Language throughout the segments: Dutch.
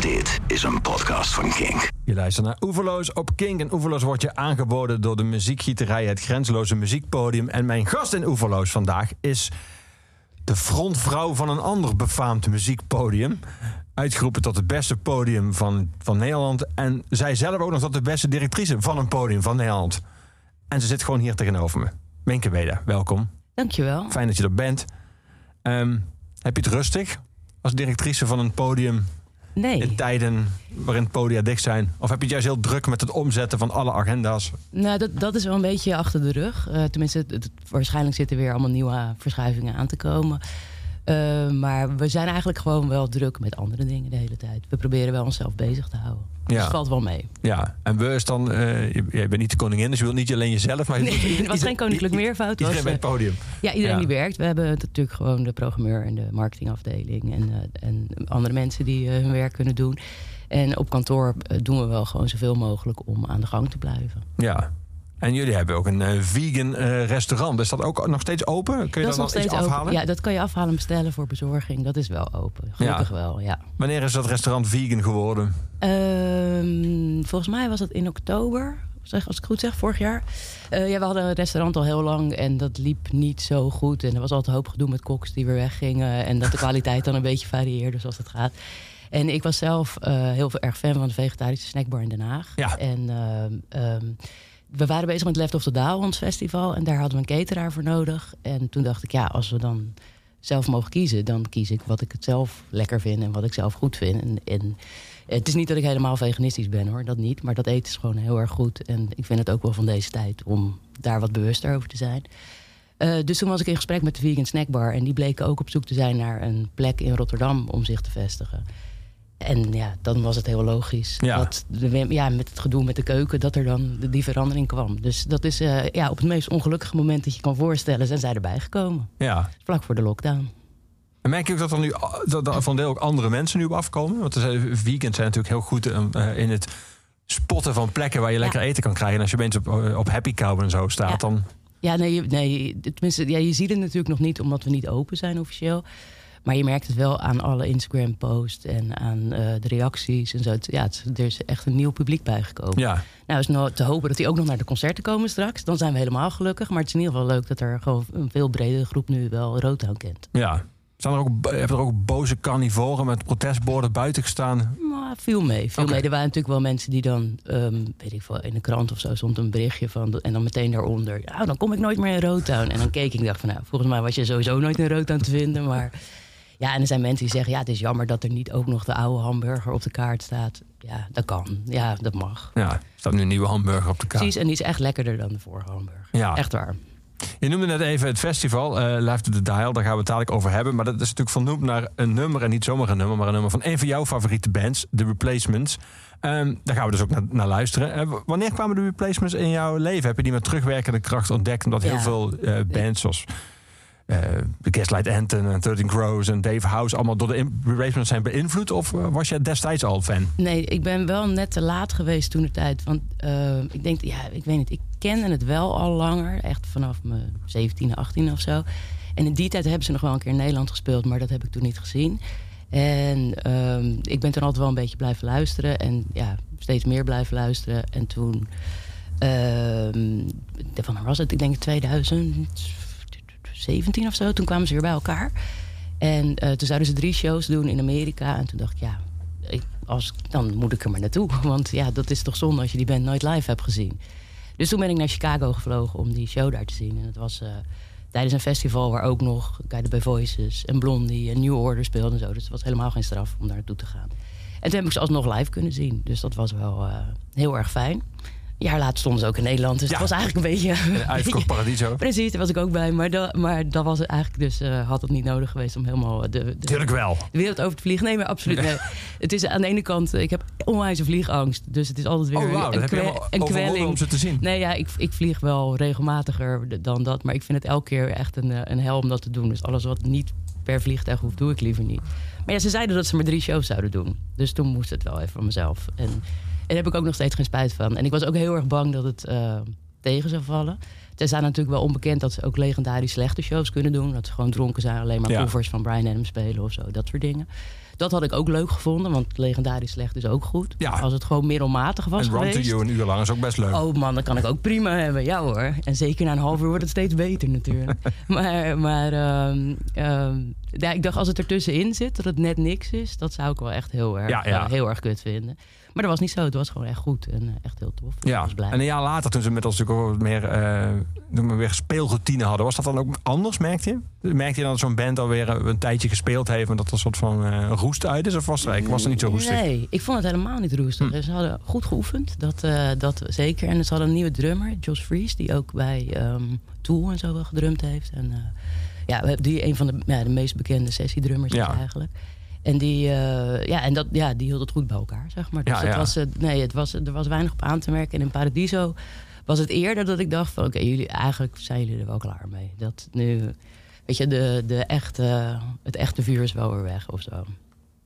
Dit is een podcast van Kink. Je luistert naar Oeverloos op Kink. En Oeverloos wordt je aangeboden door de muziekgieterij Het Grenzeloze Muziekpodium. En mijn gast in Oeverloos vandaag is de frontvrouw van een ander befaamd muziekpodium. Uitgeroepen tot het beste podium van, van Nederland. En zij zelf ook nog tot de beste directrice van een podium van Nederland. En ze zit gewoon hier tegenover me. Menke Weda, welkom. Dankjewel. Fijn dat je er bent. Ehm, heb je het rustig als directrice van een podium Nee. in tijden waarin podia dicht zijn? Of heb je het juist heel druk met het omzetten van alle agenda's? Nou, dat, dat is wel een beetje achter de rug. Eh, tenminste, het, het- waarschijnlijk zitten weer allemaal nieuwe verschuivingen aan te komen. Eh, maar we zijn eigenlijk gewoon wel druk met andere dingen de hele tijd. We proberen wel onszelf bezig te houden. Dus Ja. het valt wel mee. Ja, en we is dan, eh, je, je bent niet de koningin, dus je wilt niet alleen jezelf, maar je Nee, het was geen koninklijk meervoud. Iedereen was, bij het podium. Ja, iedereen Ja. die werkt. We hebben natuurlijk gewoon de programmeur en de marketingafdeling en, eh, en andere mensen die eh, hun werk kunnen doen. En op kantoor eh, doen we wel gewoon zoveel mogelijk om aan de gang te blijven. Ja. En jullie hebben ook een eh, vegan eh, restaurant. Is dat ook nog steeds open? Kun je dat dat, nog steeds open. afhalen? Ja, dat kan je afhalen en bestellen voor bezorging. Dat is wel open. Gelukkig wel, ja. Wanneer is dat restaurant vegan geworden? Ehm, volgens mij was het in oktober, zeg, als ik goed zeg, vorig jaar. Eh, ja, we hadden een restaurant al heel lang en dat liep niet zo goed. En er was altijd een hoop gedoe met koks die weer weggingen. En dat de kwaliteit dan een beetje varieerde zoals het gaat. En ik was zelf eh, heel erg fan van de vegetarische snackbar in Den Haag. Ja. En ehm, we waren bezig met Left of the Dow, ons festival. En daar hadden we een cateraar voor nodig. En toen dacht ik, ja, als we dan zelf mogen kiezen... dan kies ik wat ik het zelf lekker vind en wat ik zelf goed vind. En, en het is niet dat ik helemaal veganistisch ben, hoor. Dat niet. Maar dat eten is gewoon heel erg goed. En ik vind het ook wel van deze tijd om daar wat bewuster over te zijn. Eh, dus toen was ik in gesprek met de Vegan Snackbar. En die bleken ook op zoek te zijn naar een plek in Rotterdam om zich te vestigen. En ja, dan was het heel logisch Ja. dat de, ja, met het gedoe met de keuken, dat er dan die verandering kwam. Dus dat is eh, ja, op het meest ongelukkige moment dat je kan voorstellen, zijn zij erbij gekomen. Ja. Vlak voor de lockdown. En merk je ook dat er nu dat er van deel ook andere mensen nu op afkomen? Want er zijn, natuurlijk heel goed eh, in het spotten van plekken waar je lekker eten kan krijgen. En als je opeens op, eh, op Happy Cow en zo staat, Ja. dan... Ja, nee, nee tenminste, ja, je ziet het natuurlijk nog niet omdat we niet open zijn officieel. Maar je merkt het wel aan alle Instagram-posts en aan eh, de reacties en zo. Ja, het- er is echt een nieuw publiek bijgekomen. Ja, Nou, is nou te hopen dat die ook nog naar de concerten komen straks. Dan zijn we helemaal gelukkig. Maar het is in ieder geval leuk dat er gewoon een veel bredere groep nu wel Roodhound kent. ja. Staan er ook, hebben er ook boze carnivoren met protestborden buiten gestaan? Maar viel mee. Viel mee. Er waren natuurlijk wel mensen die dan, ehm, weet ik veel, in de krant of zo stond een berichtje van. En dan meteen daaronder. Nou, dan kom ik nooit meer in Roodtown. En dan keek ik en dacht van, nou, volgens mij was je sowieso nooit in Roodtown te vinden. Maar ja, en er zijn mensen die zeggen, ja, het is jammer dat er niet ook nog de oude hamburger op de kaart staat. Ja, dat kan. Ja, dat mag. Ja, er staat nu een nieuwe hamburger op de kaart. Precies, en die is echt lekkerder dan de vorige hamburger. Ja. Echt waar. Je noemde net even het festival, eh Live to the Dial. Daar gaan we het dadelijk over hebben. Maar dat is natuurlijk vernoemd naar een nummer. En niet zomaar een nummer, maar een nummer van een van jouw favoriete bands. The Replacements. Ehm, daar gaan we dus ook naar, naar luisteren. Eh, wanneer kwamen de Replacements in jouw leven? Heb je die met terugwerkende kracht ontdekt? Omdat heel veel eh, bands zoals... eh The Gaslight Anthem en 13 Crows en Dave House... allemaal door de Replacements zijn beïnvloed? Of eh, was je destijds al fan? Nee, ik ben wel net te laat geweest toen de tijd. Want eh, ik denk, ja, ik weet niet, ik kende het wel al langer. Echt vanaf mijn 17e, 18e of zo. En in die tijd hebben ze nog wel een keer in Nederland gespeeld, maar dat heb ik toen niet gezien. En ehm, ik ben toen altijd wel een beetje blijven luisteren. En ja, steeds meer blijven luisteren. En toen, ehm van was het? Ik denk 2017 of zo. Toen kwamen ze weer bij elkaar. En eh, toen zouden ze drie shows doen in Amerika. En toen dacht ik, ja, ik, als, dan moet ik er maar naartoe. Want ja, dat is toch zonde als je die band nooit live hebt gezien. Dus toen ben ik naar Chicago gevlogen om die show daar te zien. En het was eh, tijdens een festival waar ook nog Guided by Voices en Blondie en New Order speelden en zo. Dus het was helemaal geen straf om daar naartoe te gaan. En toen heb ik ze alsnog live kunnen zien. Dus dat was wel eh, heel erg fijn. Jaar later stonden ze ook in Nederland. Dus Ja. het was eigenlijk een beetje... Uitverkocht Paradiso. Precies, daar was ik ook bij. Maar, dat, maar dat was het eigenlijk dus... eh, had het niet nodig geweest om helemaal de, de, Tuurlijk wel. de wereld over te vliegen. Nee, maar absoluut. Nee. Het is aan de ene kant... eh, Ik heb onwijs vliegangst. Dus het is altijd weer Oh. Dat een, kwe- een kwelling. om ze te zien. Nee, ja, ik, ik vlieg wel regelmatiger dan dat. Maar ik vind het elke keer echt een, eh, een hel om dat te doen. Dus alles wat niet per vliegtuig hoeft, doe ik liever niet. Maar ja, ze zeiden dat ze maar drie shows zouden doen. Dus toen moest het wel even van mezelf. En, en daar heb ik ook nog steeds geen spijt van. En ik was ook heel erg bang dat het eh, tegen zou vallen. Ze zijn natuurlijk wel onbekend dat ze ook legendarisch slechte shows kunnen doen. Dat ze gewoon dronken zijn, alleen maar Ja. covers van Brian Adams spelen of zo. Dat soort dingen. Dat had ik ook leuk gevonden, want legendarisch slecht is ook goed. Ja. Als het gewoon middelmatig was En geweest. You een uur lang is ook best leuk. Oh man, dat kan ik ook prima hebben. Ja hoor. En zeker na een half uur wordt het steeds beter natuurlijk. maar maar ehm, ehm, ja, ik dacht als het ertussenin zit, dat het net niks is, dat zou ik wel echt heel erg, Ja, ja. eh, heel erg kut vinden. Maar dat was niet zo. Het was gewoon echt goed en eh, echt heel tof. Ja, en een jaar later, toen ze met ons natuurlijk ook meer, eh, maar weer speelroutine hadden, was dat dan ook anders, merkte je? Merkte je dan dat zo'n band alweer een, een tijdje gespeeld heeft en dat er een soort van eh, roest uit is? Of was, het, was het niet zo roestig? Nee, ik vond het helemaal niet roestig. Hm. Ze hadden goed geoefend, dat, eh, dat zeker. En ze hadden een nieuwe drummer, Josh Fries, die ook bij ehm Tool en zo wel gedrumd heeft. En eh, ja, die een van de, ja, de meest bekende sessiedrummers Ja. is eigenlijk. En die, eh, ja, en dat, ja, die hield het goed bij elkaar, zeg maar. Dus Ja, het ja. Was, eh, nee, het was, er was weinig op aan te merken. En in Paradiso was het eerder dat ik dacht van... oké, jullie eigenlijk zijn jullie er wel klaar mee. Dat nu, weet je, de, de echte, het echte vuur is wel weer weg of zo.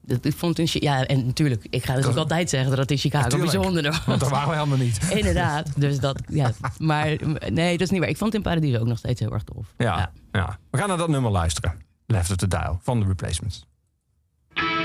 Dat, ik vond in, ja, en natuurlijk, ik ga dus Dat- ook altijd zeggen dat het in Chicago bijzonder was. Want daar waren we helemaal niet. Inderdaad, dus dat, ja. Maar nee, dat is niet waar. Ik vond het in Paradiso ook nog steeds heel erg tof. Ja, ja. We gaan naar dat nummer luisteren. Left of the Dial van de Replacements. thank you.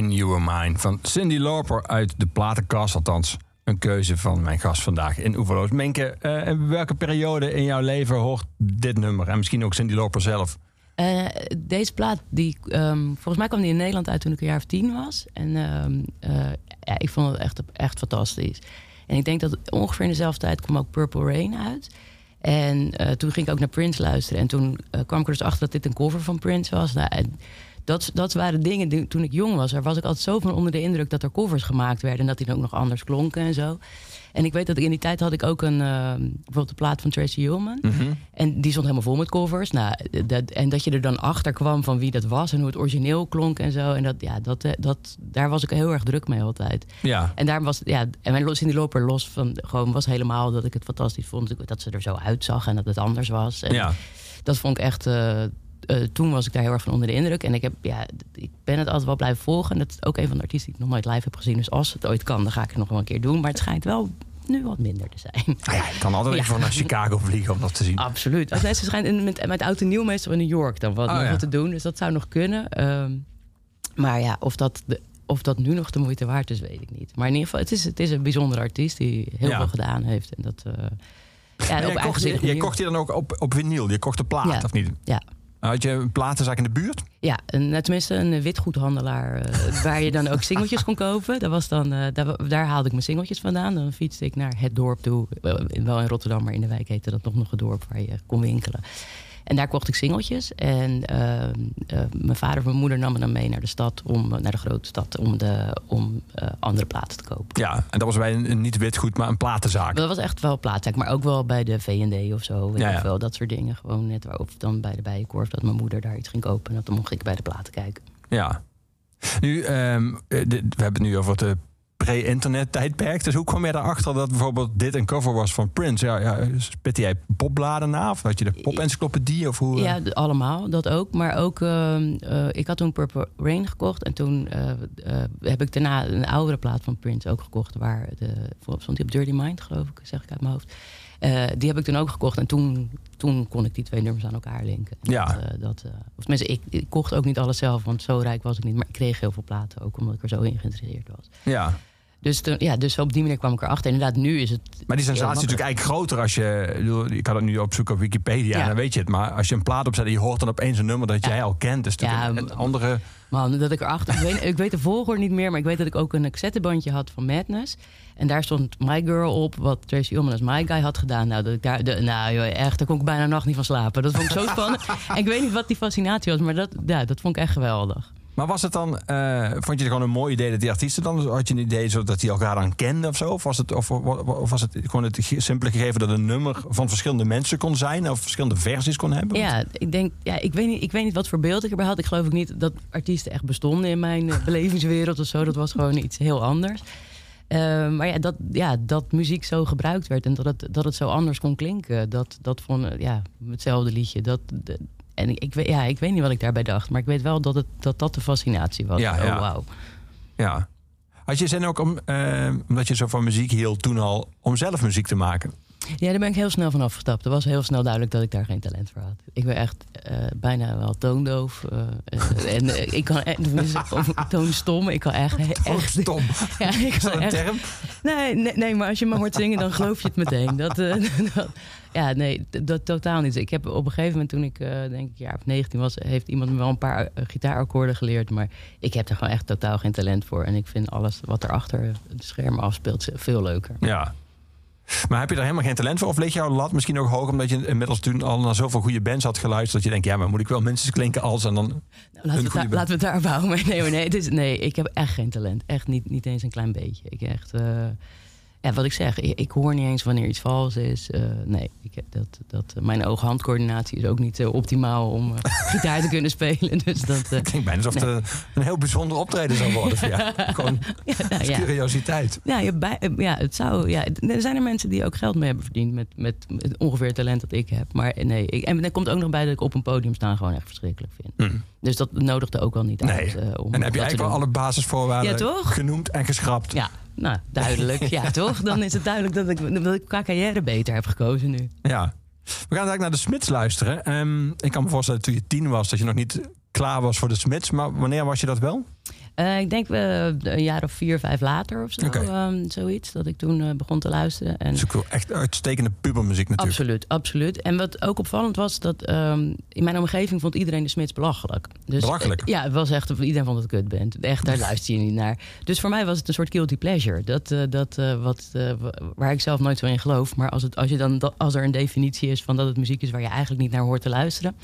When You Were Mine van Cindy Lauper uit de platenkast. Althans, een keuze van mijn gast vandaag in Oeverloos. Menke, eh, welke periode in jouw leven hoort dit nummer? En misschien ook Cindy Lauper zelf. Eh, deze plaat, die, ehm, volgens mij kwam die in Nederland uit toen ik een jaar of tien was. En ehm, eh, ja, ik vond het echt, echt fantastisch. En ik denk dat ongeveer in dezelfde tijd kwam ook Purple Rain uit. En toen ging ik ook naar Prince luisteren. En toen kwam ik er dus achter dat dit een cover van Prince was. Nou, dat, dat waren dingen die, toen ik jong was. Daar was ik altijd zo van onder de indruk dat er covers gemaakt werden. En dat die dan ook nog anders klonken en zo. En ik weet dat ik in die tijd had ik ook een, eh, bijvoorbeeld de plaat van Tracy Ullman. En die stond helemaal vol met covers. Nou, dat, en dat je er dan achter kwam van wie dat was en hoe het origineel klonk en zo. En dat, ja, dat, eh, dat, daar was ik heel erg druk mee altijd. Ja. En daar was, ja, en mijn Cindy Loper los van, gewoon was helemaal dat ik het fantastisch vond. Dat ze er zo uitzag en dat het anders was. En Ja. Dat vond ik echt, eh, eh, toen was ik daar heel erg van onder de indruk. En ik, heb, ja, ik ben het altijd wel blijven volgen. En dat is ook een van de artiesten die ik nog nooit live heb gezien. Dus als het ooit kan, dan ga ik het nog wel een keer doen. Maar het schijnt wel nu wat minder te zijn. Nou ja, je kan altijd Ja. even naar Chicago vliegen om dat te zien. Absoluut. Als mensen schijnt in- met, met oud en nieuw meestal in New York dan wat, Oh, nog ja. wat te doen. Dus dat zou nog kunnen. Ehm, maar ja, of dat, de, of dat nu nog de moeite waard is, weet ik niet. Maar in ieder geval, het is, het is een bijzondere artiest die heel Ja. veel gedaan heeft. En dat, eh, ja, jij, kocht, jij manier. kocht die dan ook op, op vinyl? Je kocht de plaat, of niet? Ja. Had je een platenzaak in de buurt? Ja, een, nou, tenminste een witgoedhandelaar eh, waar je dan ook singeltjes kon kopen. Dat was dan, eh, daar, haalde ik mijn singeltjes vandaan. Dan fietste ik naar het dorp toe. Wel in Rotterdam, maar in de wijk heette dat nog nog het dorp waar je kon winkelen. En daar kocht ik singeltjes. En eh, eh, mijn vader en mijn moeder namen dan mee naar de stad, om, naar de grote stad, om, de, om eh, andere platen te kopen. Ja, en dat was bij een, niet witgoed, maar een platenzaak. Dat was echt wel plaatzaak, maar ook wel bij de V&D of zo. Weet Ja, wel, dat soort dingen. Gewoon net waar, of dan bij de Bijenkorf, dat mijn moeder daar iets ging kopen. En dan mocht ik bij de platen kijken. Ja. Nu, ehm, eh, we hebben het nu over eh, pre-internet tijdperk. Dus hoe kwam jij erachter dat bijvoorbeeld dit een cover was van Prince? Ja, ja, spitte jij popbladen na? Of had je de pop-encyclopedie? Of hoe, eh? Ja, allemaal, dat ook. Maar ook, ehm, eh, ik had toen Purple Rain gekocht. En toen eh, heb ik daarna een oudere plaat van Prince ook gekocht. Waar de, volgens stond die op Dirty Mind, geloof ik, zeg ik uit mijn hoofd. Die heb ik toen ook gekocht. En toen, toen kon ik die twee nummers aan elkaar linken. Ja. Dat, dat, of tenminste, ik, ik kocht ook niet alles zelf, want zo rijk was ik niet. Maar ik kreeg heel veel platen ook, omdat ik er zo in geïnteresseerd was. ja. Dus, ja, dus op die manier kwam ik erachter. Inderdaad, nu is het... Maar die sensatie is natuurlijk eigenlijk groter als je... ik kan het nu opzoeken op Wikipedia, Ja. dan weet je het. Maar als je een plaat opzet en je hoort dan opeens een nummer dat Ja. jij al kent... natuurlijk Ja, een, een andere... Man, dat ik erachter. Ik weet, ik weet de volgorde niet meer, maar ik weet dat ik ook een cassettebandje had van Madness. En daar stond My Girl op, wat Tracy Ullman als My Guy had gedaan. Nou, dat ik daar, de, nou joh, echt, daar kon ik bijna nacht niet van slapen. Dat vond ik zo spannend. en ik weet niet wat die fascinatie was, maar dat, ja, dat vond ik echt geweldig. Maar was het dan... eh, vond je het gewoon een mooi idee dat die artiesten dan... Had je een idee dat die elkaar dan kenden of zo? Of was het, of, was het gewoon het simpele gegeven dat een nummer van verschillende mensen kon zijn? Of verschillende versies kon hebben? Ja, ik denk, ja, ik weet niet, ik weet niet wat voor beeld ik erbij had. Ik geloof ook niet dat artiesten echt bestonden in mijn eh, belevingswereld of zo. Dat was gewoon iets heel anders. Eh, maar ja dat, ja, dat muziek zo gebruikt werd en dat het, dat het zo anders kon klinken. Dat, dat vond eh, ja, hetzelfde liedje. Dat, en ik, ja, ik weet niet wat ik daarbij dacht, maar ik weet wel dat het, dat, dat de fascinatie was. Ja, oh, ja. wauw. Ja. Had je zin ook om, eh, omdat je zo van muziek hield toen al, om zelf muziek te maken? Ja, daar ben ik heel snel van afgestapt. Er was heel snel duidelijk dat ik daar geen talent voor had. Ik ben echt eh, bijna wel toondoof. eh, en eh, ik kan echt, of toonstom. Ik kan echt, echt Stom. Ja, ik Is dat kan een echt, term? nee, nee, nee, maar als je me hoort zingen, dan geloof je het meteen. Dat, eh, dat- ja, nee, dat, totaal niet. Ik heb op een gegeven moment, toen ik eh, denk ik een jaar of 19 was, heeft iemand me wel een paar gitaarakkoorden geleerd. Maar ik heb er gewoon echt totaal geen talent voor. En ik vind alles wat er achter het scherm afspeelt veel leuker. Ja. Maar heb je daar helemaal geen talent voor? Of ligt jouw lat misschien ook hoog omdat je inmiddels toen al naar zoveel goede bands had geluisterd dat je denkt, ja, maar moet ik wel mensen klinken als en dan... Nou, laten, we laten we het daar bouwen. Nee, nee, het is, nee, ik heb echt geen talent. Echt niet, niet eens een klein beetje. Ik echt, eh, ja, wat ik zeg, ik, hoor niet eens wanneer iets vals is. Eh, nee, ik dat, dat, mijn oog-handcoördinatie is ook niet eh, optimaal om eh, gitaar te kunnen spelen. Dus dat, klinkt bijna alsof het een, heel bijzonder optreden zou worden. voor jou. Gewoon ja, nou, ja. curiositeit. Ja, je bij, ja, het zou, ja, er zijn er mensen die ook geld mee hebben verdiend met, met, met ongeveer het talent dat ik heb. Maar nee, ik, en er komt ook nog bij dat ik op een podium staan gewoon echt verschrikkelijk vind. Hm. Dus dat nodigde ook al niet Nee. uit. om en heb je eigenlijk wel alle basisvoorwaarden Ja, genoemd en geschrapt. Ja, nou, duidelijk. Ja, toch? Dan is het duidelijk dat ik, dat ik qua carrière beter heb gekozen nu. Ja. We gaan eigenlijk naar de Smits luisteren. Ehm, ik kan me voorstellen dat toen je tien was, dat je nog niet klaar was voor de Smits. Maar wanneer was je dat wel? Eh, ik denk eh, een jaar of vier, vijf later of zo. Ehm, zoiets. Dat ik toen eh, begon te luisteren. En Dat is ook wel echt uitstekende pubermuziek natuurlijk. Absoluut, absoluut. En wat ook opvallend was, dat ehm, in mijn omgeving vond iedereen de Smits belachelijk. Dus, Belachelijk? ja, het was echt, iedereen vond het kutband. Echt, daar luister je niet naar. Dus voor mij was het een soort guilty pleasure. Dat, dat, wat, wa- waar ik zelf nooit zo in geloof. Maar als, het, als, je dan, als er een definitie is van dat het muziek is waar je eigenlijk niet naar hoort te luisteren,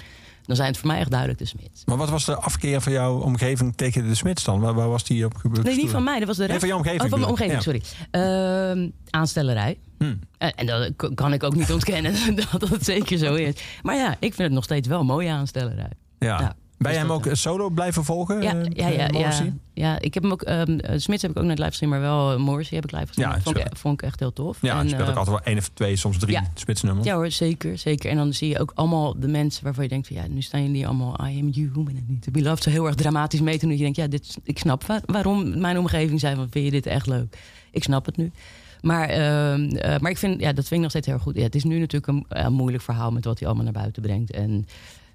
dan zijn het voor mij echt duidelijk de Smits. Maar wat was de afkeer van jouw omgeving tegen de Smits dan? Waar, waar was die op gebeurd? Nee, niet van mij. Dat was de Nee, rest. van jouw omgeving Oh, van mijn omgeving, sorry. Ehm, aanstellerij. Hm. En, en dat kan ik ook niet ontkennen dat dat zeker zo is. Maar ja, ik vind het nog steeds wel mooie aanstellerij. Ja. Ja, Ben je dus hem ook eh, solo blijven volgen? Ja, eh, ja, eh, ja, ja. Ik heb hem ook. ehm eh, Smits heb ik ook net live gezien, maar wel uh, Morrissey heb ik live gezien. Ja, dat vond, ik, sorry. vond ik echt heel tof. Ja, En, je speelt ook eh, altijd wel één of twee, soms drie ja. spitsnummers. Ja hoor, zeker, zeker. En dan zie je ook allemaal de mensen waarvan je denkt... Van, ja, nu staan jullie allemaal I am you and I need to be loved... zo heel erg dramatisch mee te doen. Je denkt, ja, dit, ik snap waar- waarom mijn omgeving zei... van vind je dit echt leuk? Ik snap het nu. Maar, ehm, eh, maar ik vind, ja, dat vind ik nog steeds heel goed. Ja, het is nu natuurlijk een, eh, moeilijk verhaal... met wat hij allemaal naar buiten brengt. En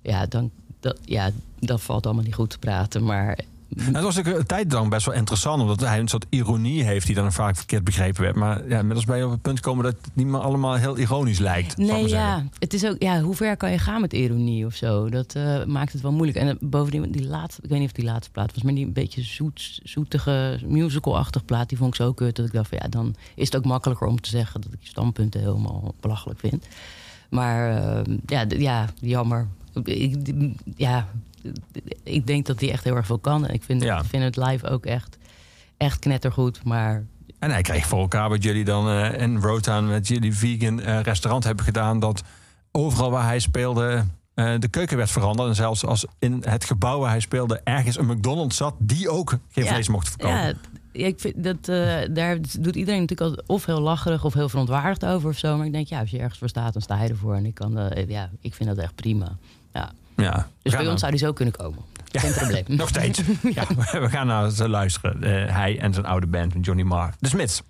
ja, dan, dat, ja, dat valt allemaal niet goed te praten. Maar Nou, dat was ook een tijd lang best wel interessant, omdat hij een soort ironie heeft die dan vaak verkeerd begrepen werd. Maar ja, inmiddels ben je op het punt gekomen dat het niet meer allemaal heel ironisch lijkt. Nee, ja. Het is ook, ja, hoe ver kan je gaan met ironie of zo? Dat eh, maakt het wel moeilijk. En eh, bovendien, die laatste, ik weet niet of die laatste plaat was, maar die een beetje zoet, zoetige, musical-achtig plaat, die vond ik zo kut dat ik dacht van ja, dan is het ook makkelijker om te zeggen dat ik je standpunten helemaal belachelijk vind. Maar eh, ja, ja, jammer. Ik, ja, ik denk dat hij echt heel erg veel kan. En ik vind, Ja. ik vind het live ook echt, echt knettergoed. Maar En hij kreeg voor elkaar wat jullie dan eh in Rotown met jullie vegan eh, restaurant hebben gedaan. Dat overal waar hij speelde eh, de keuken werd veranderd. En zelfs als in het gebouw waar hij speelde ergens een McDonald's zat, die ook geen Ja, vlees mocht verkopen. Ja, ik vind dat, daar doet iedereen natuurlijk altijd of heel lacherig of heel verontwaardigd over of zo. Maar ik denk, ja, als je ergens voor staat, dan sta je ervoor. En ik, kan, ja, ik vind dat echt prima. Ja. Ja. Dus bij nou- ons zou die zo kunnen komen. Ja, Geen probleem. Nog steeds. ja. we gaan nou eens luisteren. Eh, hij en zijn oude band, Johnny Marr. De Smits.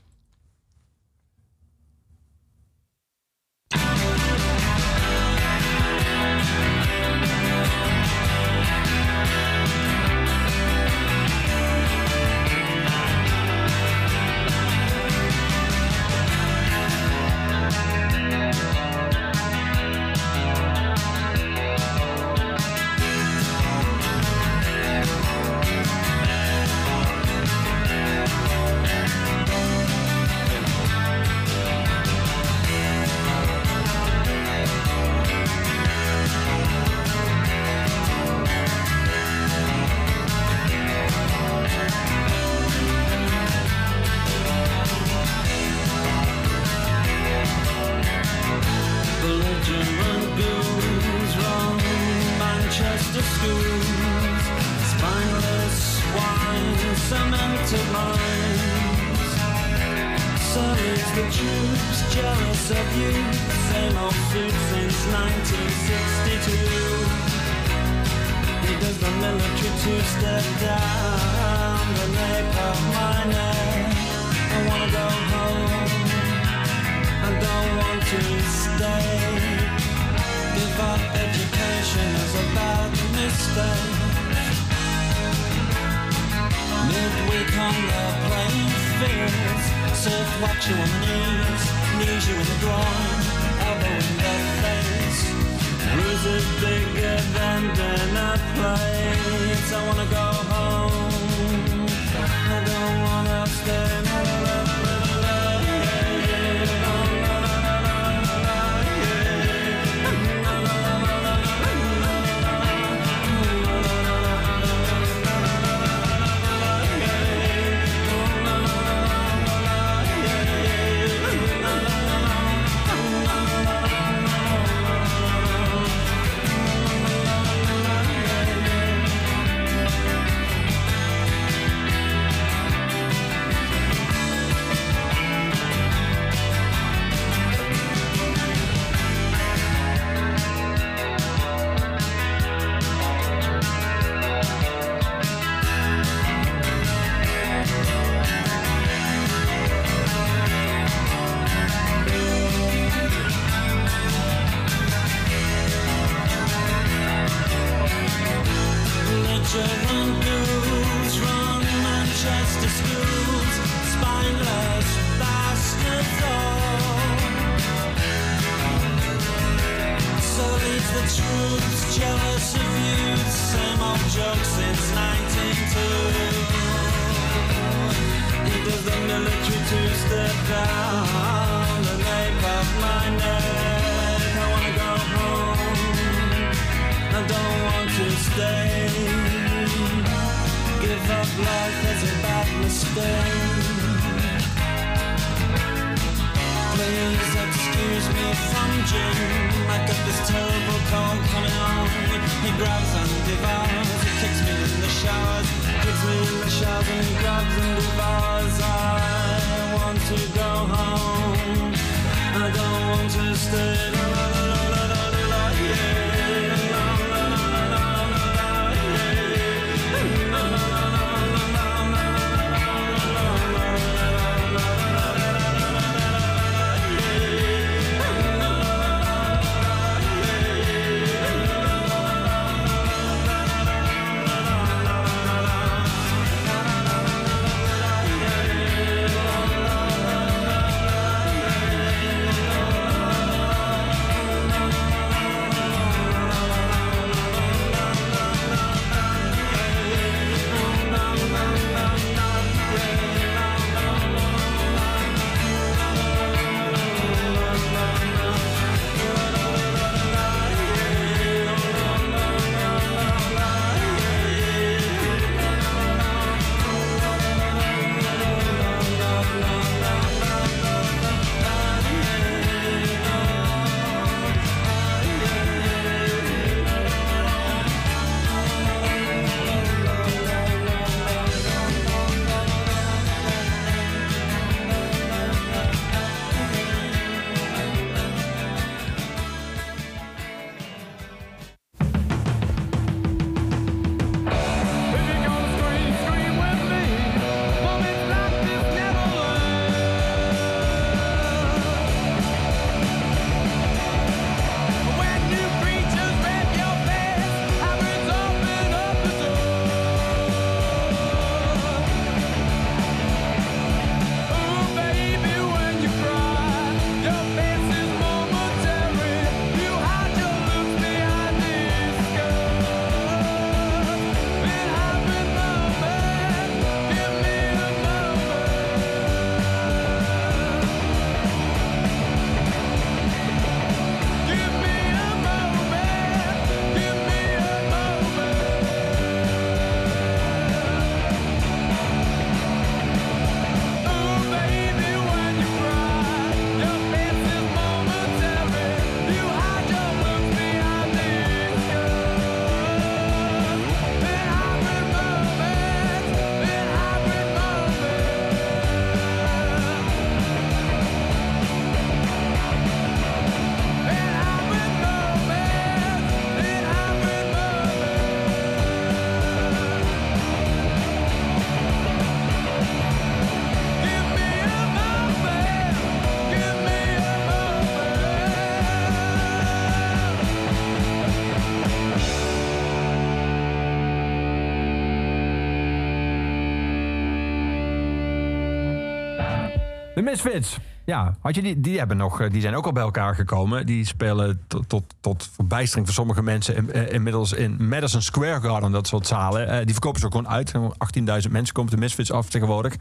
De Misfits. Ja, had je die, die, hebben nog, eh, die zijn ook al bij elkaar gekomen. Die spelen tot, tot, tot verbijstering voor sommige mensen in- eh, inmiddels in Madison Square Garden, dat soort zalen. Eh, die verkopen ze ook gewoon uit. 18.000 mensen komen de Misfits af tegenwoordig.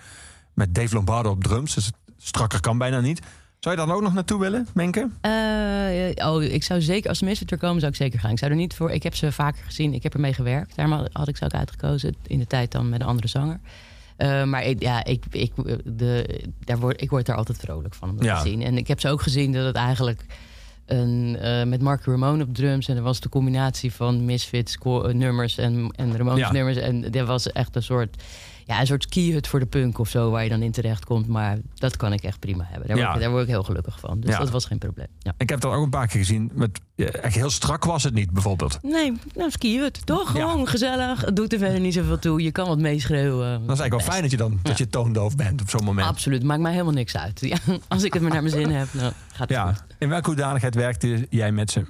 Met Dave Lombardo op drums. Dus strakker kan bijna niet. Zou je daar ook nog naartoe willen, Menke? Oh, ik zou zeker, als de Misfits er komen, zou ik zeker gaan. Ik zou er niet voor, ik heb ze vaker gezien, ik heb ermee gewerkt. Daarom had ik ze ook uitgekozen, in de tijd dan met een andere zanger. Eh, maar ik, ja, ik, ik, de, daar word, ik word daar altijd vrolijk van om dat Ja. te zien. En ik heb ze ook gezien dat het eigenlijk een, eh, met Mark Ramone op drums. En er was de combinatie van Misfits eh, nummers en, en Ramones Ja. nummers. En er was echt een soort, ja, een soort skihut voor de punk of zo, waar je dan in terecht komt. Maar dat kan ik echt prima hebben. Daar, Ja. word, ik, daar word ik heel gelukkig van. Dus Ja. dat was geen probleem. Ja. Ik heb dat ook een paar keer gezien. Met, echt heel strak was het niet, bijvoorbeeld. Nee, nou skihut. Toch gewoon gezellig. Het doet er verder niet zoveel toe. Je kan wat meeschreeuwen. Dat is eigenlijk wel fijn dat je dan dat je toondoof bent op zo'n moment. Absoluut, maakt mij helemaal niks uit. Ja, als ik het maar naar mijn zin heb, dan gaat het Ja. goed. In welke hoedanigheid werkte jij met ze?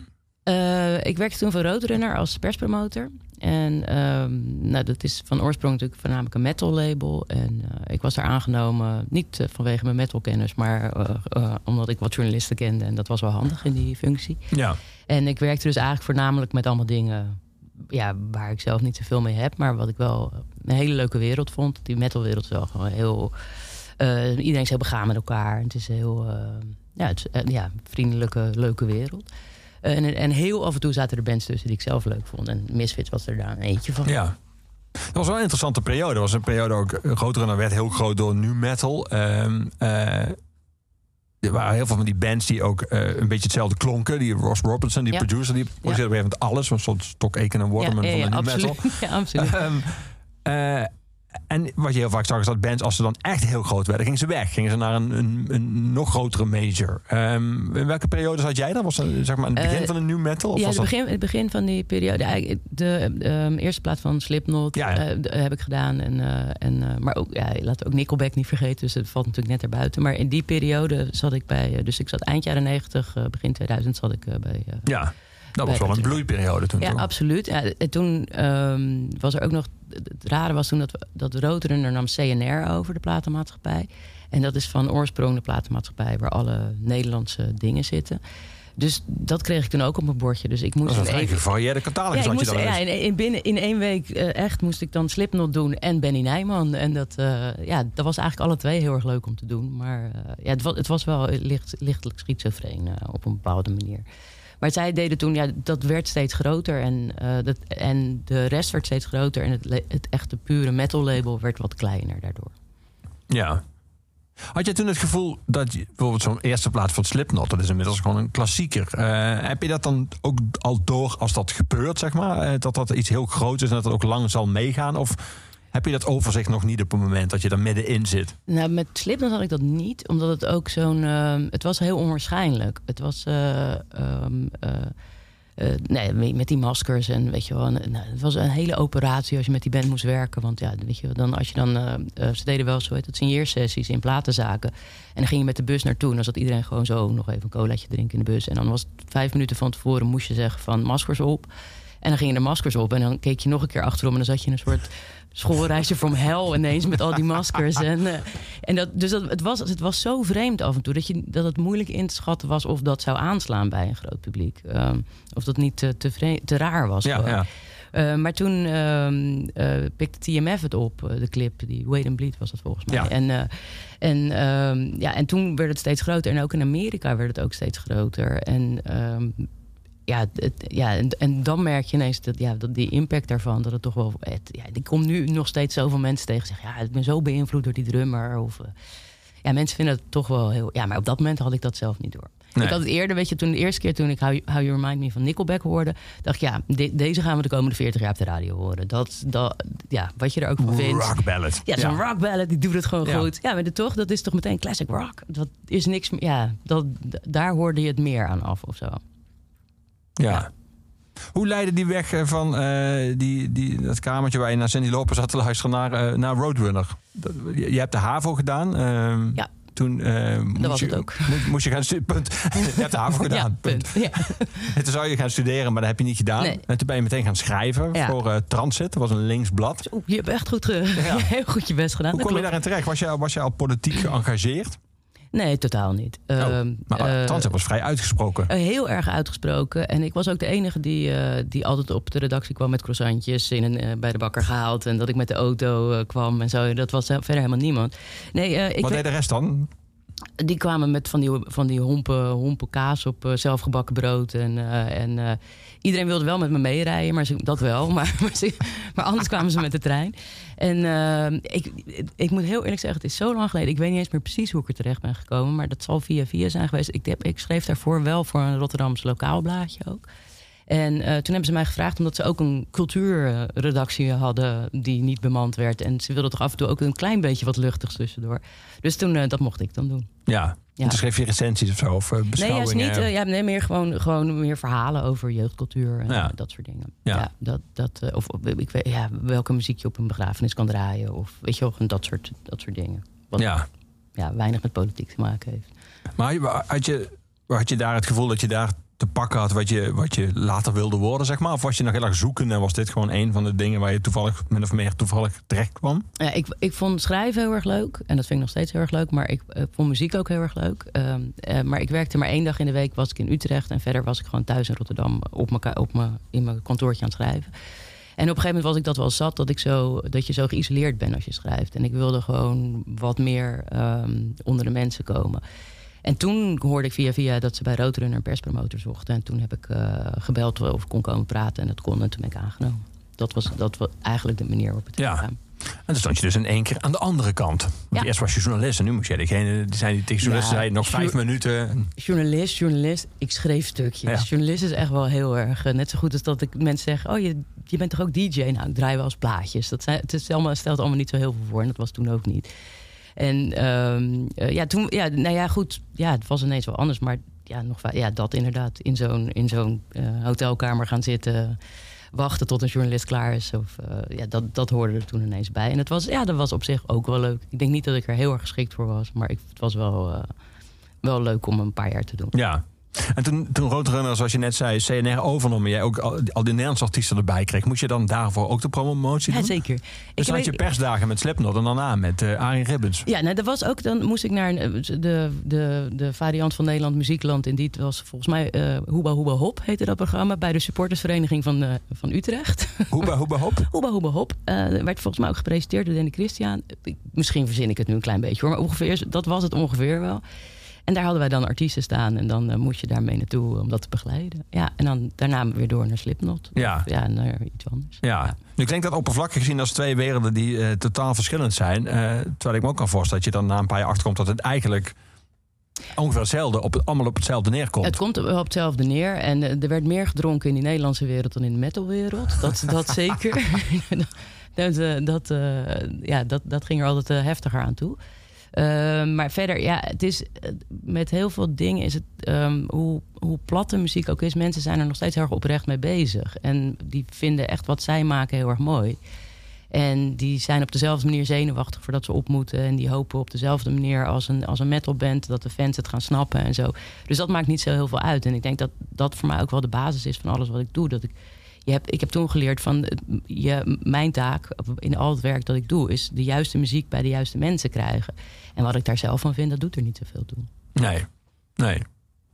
Eh, ik werkte toen voor Roadrunner als perspromotor. En ehm, nou, dat is van oorsprong natuurlijk voornamelijk een metal label. En eh, ik was daar aangenomen, niet eh, vanwege mijn metalkennis, maar eh, omdat ik wat journalisten kende. En dat was wel handig in die functie. Ja. En ik werkte dus eigenlijk voornamelijk met allemaal dingen ja, waar ik zelf niet zoveel mee heb. Maar wat ik wel een hele leuke wereld vond. Die metalwereld is wel gewoon heel... iedereen is heel begaan met elkaar. Het is een heel ja, het is, ja, vriendelijke, leuke wereld. Eh, en, en heel af en toe zaten er bands tussen die ik zelf leuk vond. En Misfits was er daar een eentje van. Ja. Dat was wel een interessante periode. Dat was een periode ook eh, groter en dan werd heel groot door nu metal. Ehm, eh, er waren heel veel van die bands die ook een beetje hetzelfde klonken. Die Ross Robertson, die Ja. producer, die produceerde op een gegeven moment alles. Een soort Stock Aitken en Waterman ja, ja, van de nu metal. Ja, absoluut. Ehm, eh, en wat je heel vaak zag is dat bands, als ze dan echt heel groot werden, gingen ze weg. Gingen ze naar een, een, een nog grotere major. Ehm, in welke periode zat jij dan? Was dat zeg maar het begin Eh, van de new metal? Of ja, was het dat... begin, het begin van die periode. eigenlijk De, ehm, eerste plaat van Slipknot Ja, eh, heb ik gedaan. En, eh, en, maar ook, ja, laat ook Nickelback niet vergeten. Dus het valt natuurlijk net erbuiten. Maar in die periode zat ik bij... dus ik zat eind jaren 90, eh, begin 2000 zat ik bij... Ja, dat was wel een de- bloeiperiode toen. ja, toch? absoluut. Ja, en toen ehm, was er ook nog... Het rare was toen dat, dat Roadrunner nam CNR over, de platenmaatschappij. En dat is van oorsprong de platenmaatschappij... waar alle Nederlandse dingen zitten. Dus dat kreeg ik toen ook op mijn bordje. Dus ik Dat moest was een even- gevarieerde catalogus. ja, had je moest, dan ja in, in, binnen, in één week eh, echt moest ik dan Slipknot doen en Benny Nijman. En dat, eh, ja, dat was eigenlijk alle twee heel erg leuk om te doen. Maar eh, ja, het, was, het was wel licht, lichtelijk schizofreen op een bepaalde manier. Maar zij deden toen, ja, dat werd steeds groter. En, eh, dat, en de rest werd steeds groter. En het, het echte pure metal label werd wat kleiner daardoor. Ja. Had je toen het gevoel dat bijvoorbeeld zo'n eerste plaats van Slipknot, dat is inmiddels gewoon een klassieker. Eh, heb je dat dan ook al door als dat gebeurt, zeg maar? Eh, dat dat iets heel groot is en dat het ook lang zal meegaan? Of heb je dat overzicht nog niet op het moment dat je er middenin zit? Nou, met Slipknot had ik dat niet, omdat het ook zo'n... ehm, het was heel onwaarschijnlijk. Het was... eh, ehm, eh, eh, nee, met- die maskers en weet je wel. nou, het was een hele operatie als je met die band moest werken. Want ja, weet je wel, dan als je dan... ze deden wel zo heet het signeersessies in platenzaken. En dan ging je met de bus naartoe. En dan zat iedereen gewoon zo nog even een colaatje drinken in de bus. En dan was het vijf minuten van tevoren moest je zeggen van maskers op. En dan gingen de maskers op. En dan keek je nog een keer achterom. En dan zat je in een soort schoolreisje from hell ineens met al die maskers. En, eh, en dat, dus dat, het, was, het was zo vreemd af en toe dat, je, dat het moeilijk in te schatten was of dat zou aanslaan bij een groot publiek. Ehm, of dat niet te, te, raar was. Ja, ja. Eh, maar toen eh, pikte TMF het op, de clip, die Wait and Bleed was dat volgens mij. Ja. En, en, ehm, ja, en toen werd het steeds groter. En ook in Amerika werd het ook steeds groter. En ja, het, ja en, en dan merk je ineens dat, ja, dat die impact daarvan, dat het toch wel. Het, ja, ik kom nu nog steeds zoveel mensen tegen zeggen: ja, ik ben zo beïnvloed door die drummer. Of, eh, ja, mensen vinden het toch wel heel. Ja, maar op dat moment had ik dat zelf niet door. Nee. Ik had het eerder, weet je, toen de eerste keer toen ik How You, How you Remind Me van Nickelback hoorde, dacht ik, ja, de- deze gaan we de komende 40 jaar op de radio horen. Dat, dat, ja, wat je er ook van vindt. Rock ballad. Ja, zo'n rock ballad, die doet het gewoon Ja. goed. Ja, maar de, toch, dat is toch meteen classic rock. Dat is niks meer, ja, dat, daar hoorde je het meer aan af of zo. Ja. Hoe leidde die weg eh, van eh, die, die, dat kamertje waar je naar Cindy Loper zat te luisteren naar, eh, naar Roadrunner? Dat- Je, je hebt de HAVO gedaan. ehm, Ja. Toen eh, moest, was je, het ook. Moest, moest je gaan studeren. Je hebt de HAVO gedaan. ja, punt. Ja. Toen zou je gaan studeren, maar dat heb je niet gedaan. Nee. En toen ben je meteen gaan schrijven Ja. voor Transit. Dat was een links blad. Oeh, je hebt echt goed, heel goed je best gedaan. Hoe Dat kom je daarin terecht? Was je, was je al politiek geëngageerd? Nee, totaal niet. Oh, Ehm, maar eh, was vrij uitgesproken. Eh, heel erg uitgesproken. En ik was ook de enige die, eh, die altijd op de redactie kwam met croissantjes in een, bij de bakker gehaald. En dat ik met de auto kwam en zo. Dat was verder helemaal niemand. Nee, ik Wat deed de rest dan? die kwamen met van die, van die hompen, hompen kaas op zelfgebakken brood. En, en iedereen wilde wel met me meerijden, maar ze, dat wel. Maar, maar, ze- maar anders kwamen ze met de trein. En eh, ik, ik moet heel eerlijk zeggen, het is zo lang geleden. Ik weet niet eens meer precies hoe ik er terecht ben gekomen. Maar dat zal via via zijn geweest. Ik, heb, ik schreef daarvoor wel voor een Rotterdams lokaal blaadje ook. En eh, toen hebben ze mij gevraagd omdat ze ook een cultuurredactie hadden die niet bemand werd. En ze wilden toch af en toe ook een klein beetje wat luchtigs tussendoor. Dus toen, eh, dat mocht ik dan doen. Ja. Ja. Toen schreef je recensies of zo? Of eh, Nee, beschouwingen? juist niet. eh, ja, nee, meer gewoon, gewoon meer verhalen over jeugdcultuur en Ja. dat soort dingen. Ja. Ja. dat, dat, eh, of ik weet, ja, welke muziek je op een begrafenis kan draaien. Of weet je wel, dat soort, dat soort dingen. Wat ja. ja, weinig met politiek te maken heeft. Maar had je, had je daar het gevoel dat je daar te pakken had wat je, wat je later wilde worden, zeg maar? Of was je nog heel erg zoeken en was dit gewoon een van de dingen waar je toevallig, min of meer toevallig terecht kwam? Ja, ik, ik vond schrijven heel erg leuk. En dat vind ik nog steeds heel erg leuk. Maar ik eh, vond muziek ook heel erg leuk. Ehm, eh, maar ik werkte maar één dag in de week was ik in Utrecht. En verder was ik gewoon thuis in Rotterdam op mijn, op mijn, in mijn kantoortje aan het schrijven. En op een gegeven moment was ik dat wel zat dat, ik zo, dat je zo geïsoleerd bent als je schrijft. En ik wilde gewoon wat meer ehm, onder de mensen komen. En toen hoorde ik via via dat ze bij Roodrunner een perspromotor zochten. En toen heb ik eh, gebeld of ik kon komen praten. En dat kon en toen ben ik aangenomen. Dat was, dat was eigenlijk de manier waarop het Ja. En dan stond je dus in één keer aan de andere kant. Want Ja. eerst was je journalist en nu moest jij degene die zei die tegen journalisten Ja, zei nog vijf minuten. Journalist, journalist. Ik schreef stukjes. Ja. Journalist is echt wel heel erg. eh, net zo goed als dat ik mensen zeg: Oh, je, je bent toch ook DJ? Nou, ik draai wel eens plaatjes. Dat zijn, het is allemaal, stelt allemaal niet zo heel veel voor. En dat was toen ook niet. En ehm, eh, ja, toen, ja, nou ja, goed. Ja, het was ineens wel anders. Maar ja, nog, ja dat inderdaad. In zo'n, in zo'n eh, hotelkamer gaan zitten. Wachten tot een journalist klaar is. Of, eh, ja, dat, dat hoorde er toen ineens bij. En het was, ja, dat was op zich ook wel leuk. Ik denk niet dat ik er heel erg geschikt voor was. Maar ik, het was wel, wel leuk om een paar jaar te doen. Ja. En toen, toen Roadrunner, zoals je net zei, CNR overnam... jij ook al, al die Nederlandse artiesten erbij kreeg... moest je dan daarvoor ook de promotie Ja, doen? zeker. Dus Ik dan had je persdagen met Slipknot en daarna met eh Arie Ribbons. Ja, nou, dat was ook. Dan moest ik naar een, eh, de, de, de variant van Nederland Muziekland. En die was volgens mij eh Hoeba Hoeba Hop heette dat programma. Bij de supportersvereniging van, van Utrecht. Hoeba, hoeba, hop. Hoeba Hoeba Hop. Werd volgens mij ook gepresenteerd door Danny Christian. Ik- Misschien verzin ik het nu een klein beetje hoor. Maar ongeveer, dat was het ongeveer wel. En daar hadden wij dan artiesten staan. En dan eh, moest je daarmee naartoe om dat te begeleiden. Ja, en dan daarna weer door naar Slipknot. Ja. Of, ja, naar iets anders. Ja. Ik denk dat oppervlakkig gezien als twee werelden die eh, totaal verschillend zijn. Eh, terwijl ik me ook kan voorstellen dat je dan na een paar jaar achterkomt dat het eigenlijk ongeveer hetzelfde, op, allemaal op hetzelfde neerkomt. Het komt op hetzelfde neer. En er werd meer gedronken in die Nederlandse wereld dan in de metalwereld. Dat, dat zeker. dat, dat, ja, dat, dat ging er altijd heftiger aan toe. Eh, maar verder, ja, het is eh, met heel veel dingen is het ehm, hoe, hoe plat de muziek ook is. Mensen zijn er nog steeds heel erg oprecht mee bezig. En die vinden echt wat zij maken heel erg mooi. En die zijn op dezelfde manier zenuwachtig voordat ze op moeten. En die hopen op dezelfde manier als een, als een metalband dat de fans het gaan snappen en zo. Dus dat maakt niet zo heel veel uit. En ik denk dat dat voor mij ook wel de basis is van alles wat ik doe. Dat ik, je ik heb toen geleerd van je, mijn taak in al het werk dat ik doe, is de juiste muziek bij de juiste mensen krijgen. En wat ik daar zelf van vind, dat doet er niet zoveel toe. Nee, nee.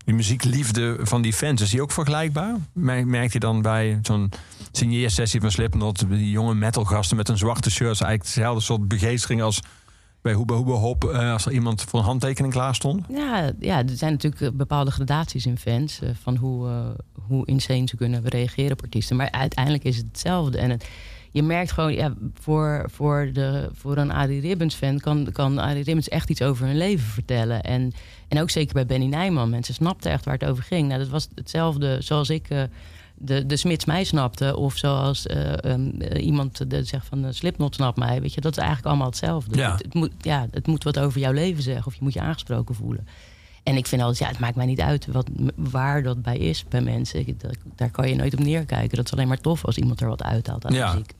Die muziekliefde van die fans, is die ook vergelijkbaar? Mer- Merkt je dan bij zo'n signeersessie van Slipknot... die jonge metalgasten met een zwarte shirt... eigenlijk dezelfde soort begeestering als bij Hoeba Hoeba Hop... eh, als er iemand voor een handtekening klaar stond? Ja, ja, er zijn natuurlijk eh, bepaalde gradaties in fans. eh, van hoe, hoe insane ze kunnen reageren op artiesten. Maar uiteindelijk is het hetzelfde. En het, je merkt gewoon, ja, voor, voor, de, voor een Arie Ribbons fan kan, kan Arie Ribbons echt iets over hun leven vertellen. En, en ook zeker bij Benny Nijman. Mensen snapten echt waar het over ging. Nou, dat was hetzelfde zoals ik. Eh, de, de Smits mij snapte. Of zoals eh, een, eh, iemand de, zegt van uh, Slipknot snapt mij. Weet je, dat is eigenlijk allemaal hetzelfde. Ja. Het, het moet, ja, het moet wat over jouw leven zeggen. Of je moet je aangesproken voelen. En ik vind altijd, ja, het maakt mij niet uit wat, waar dat bij is bij mensen. Ik- dat- daar kan je nooit op neerkijken. Dat is alleen maar tof als iemand er wat uithaalt aan Ja. muziek.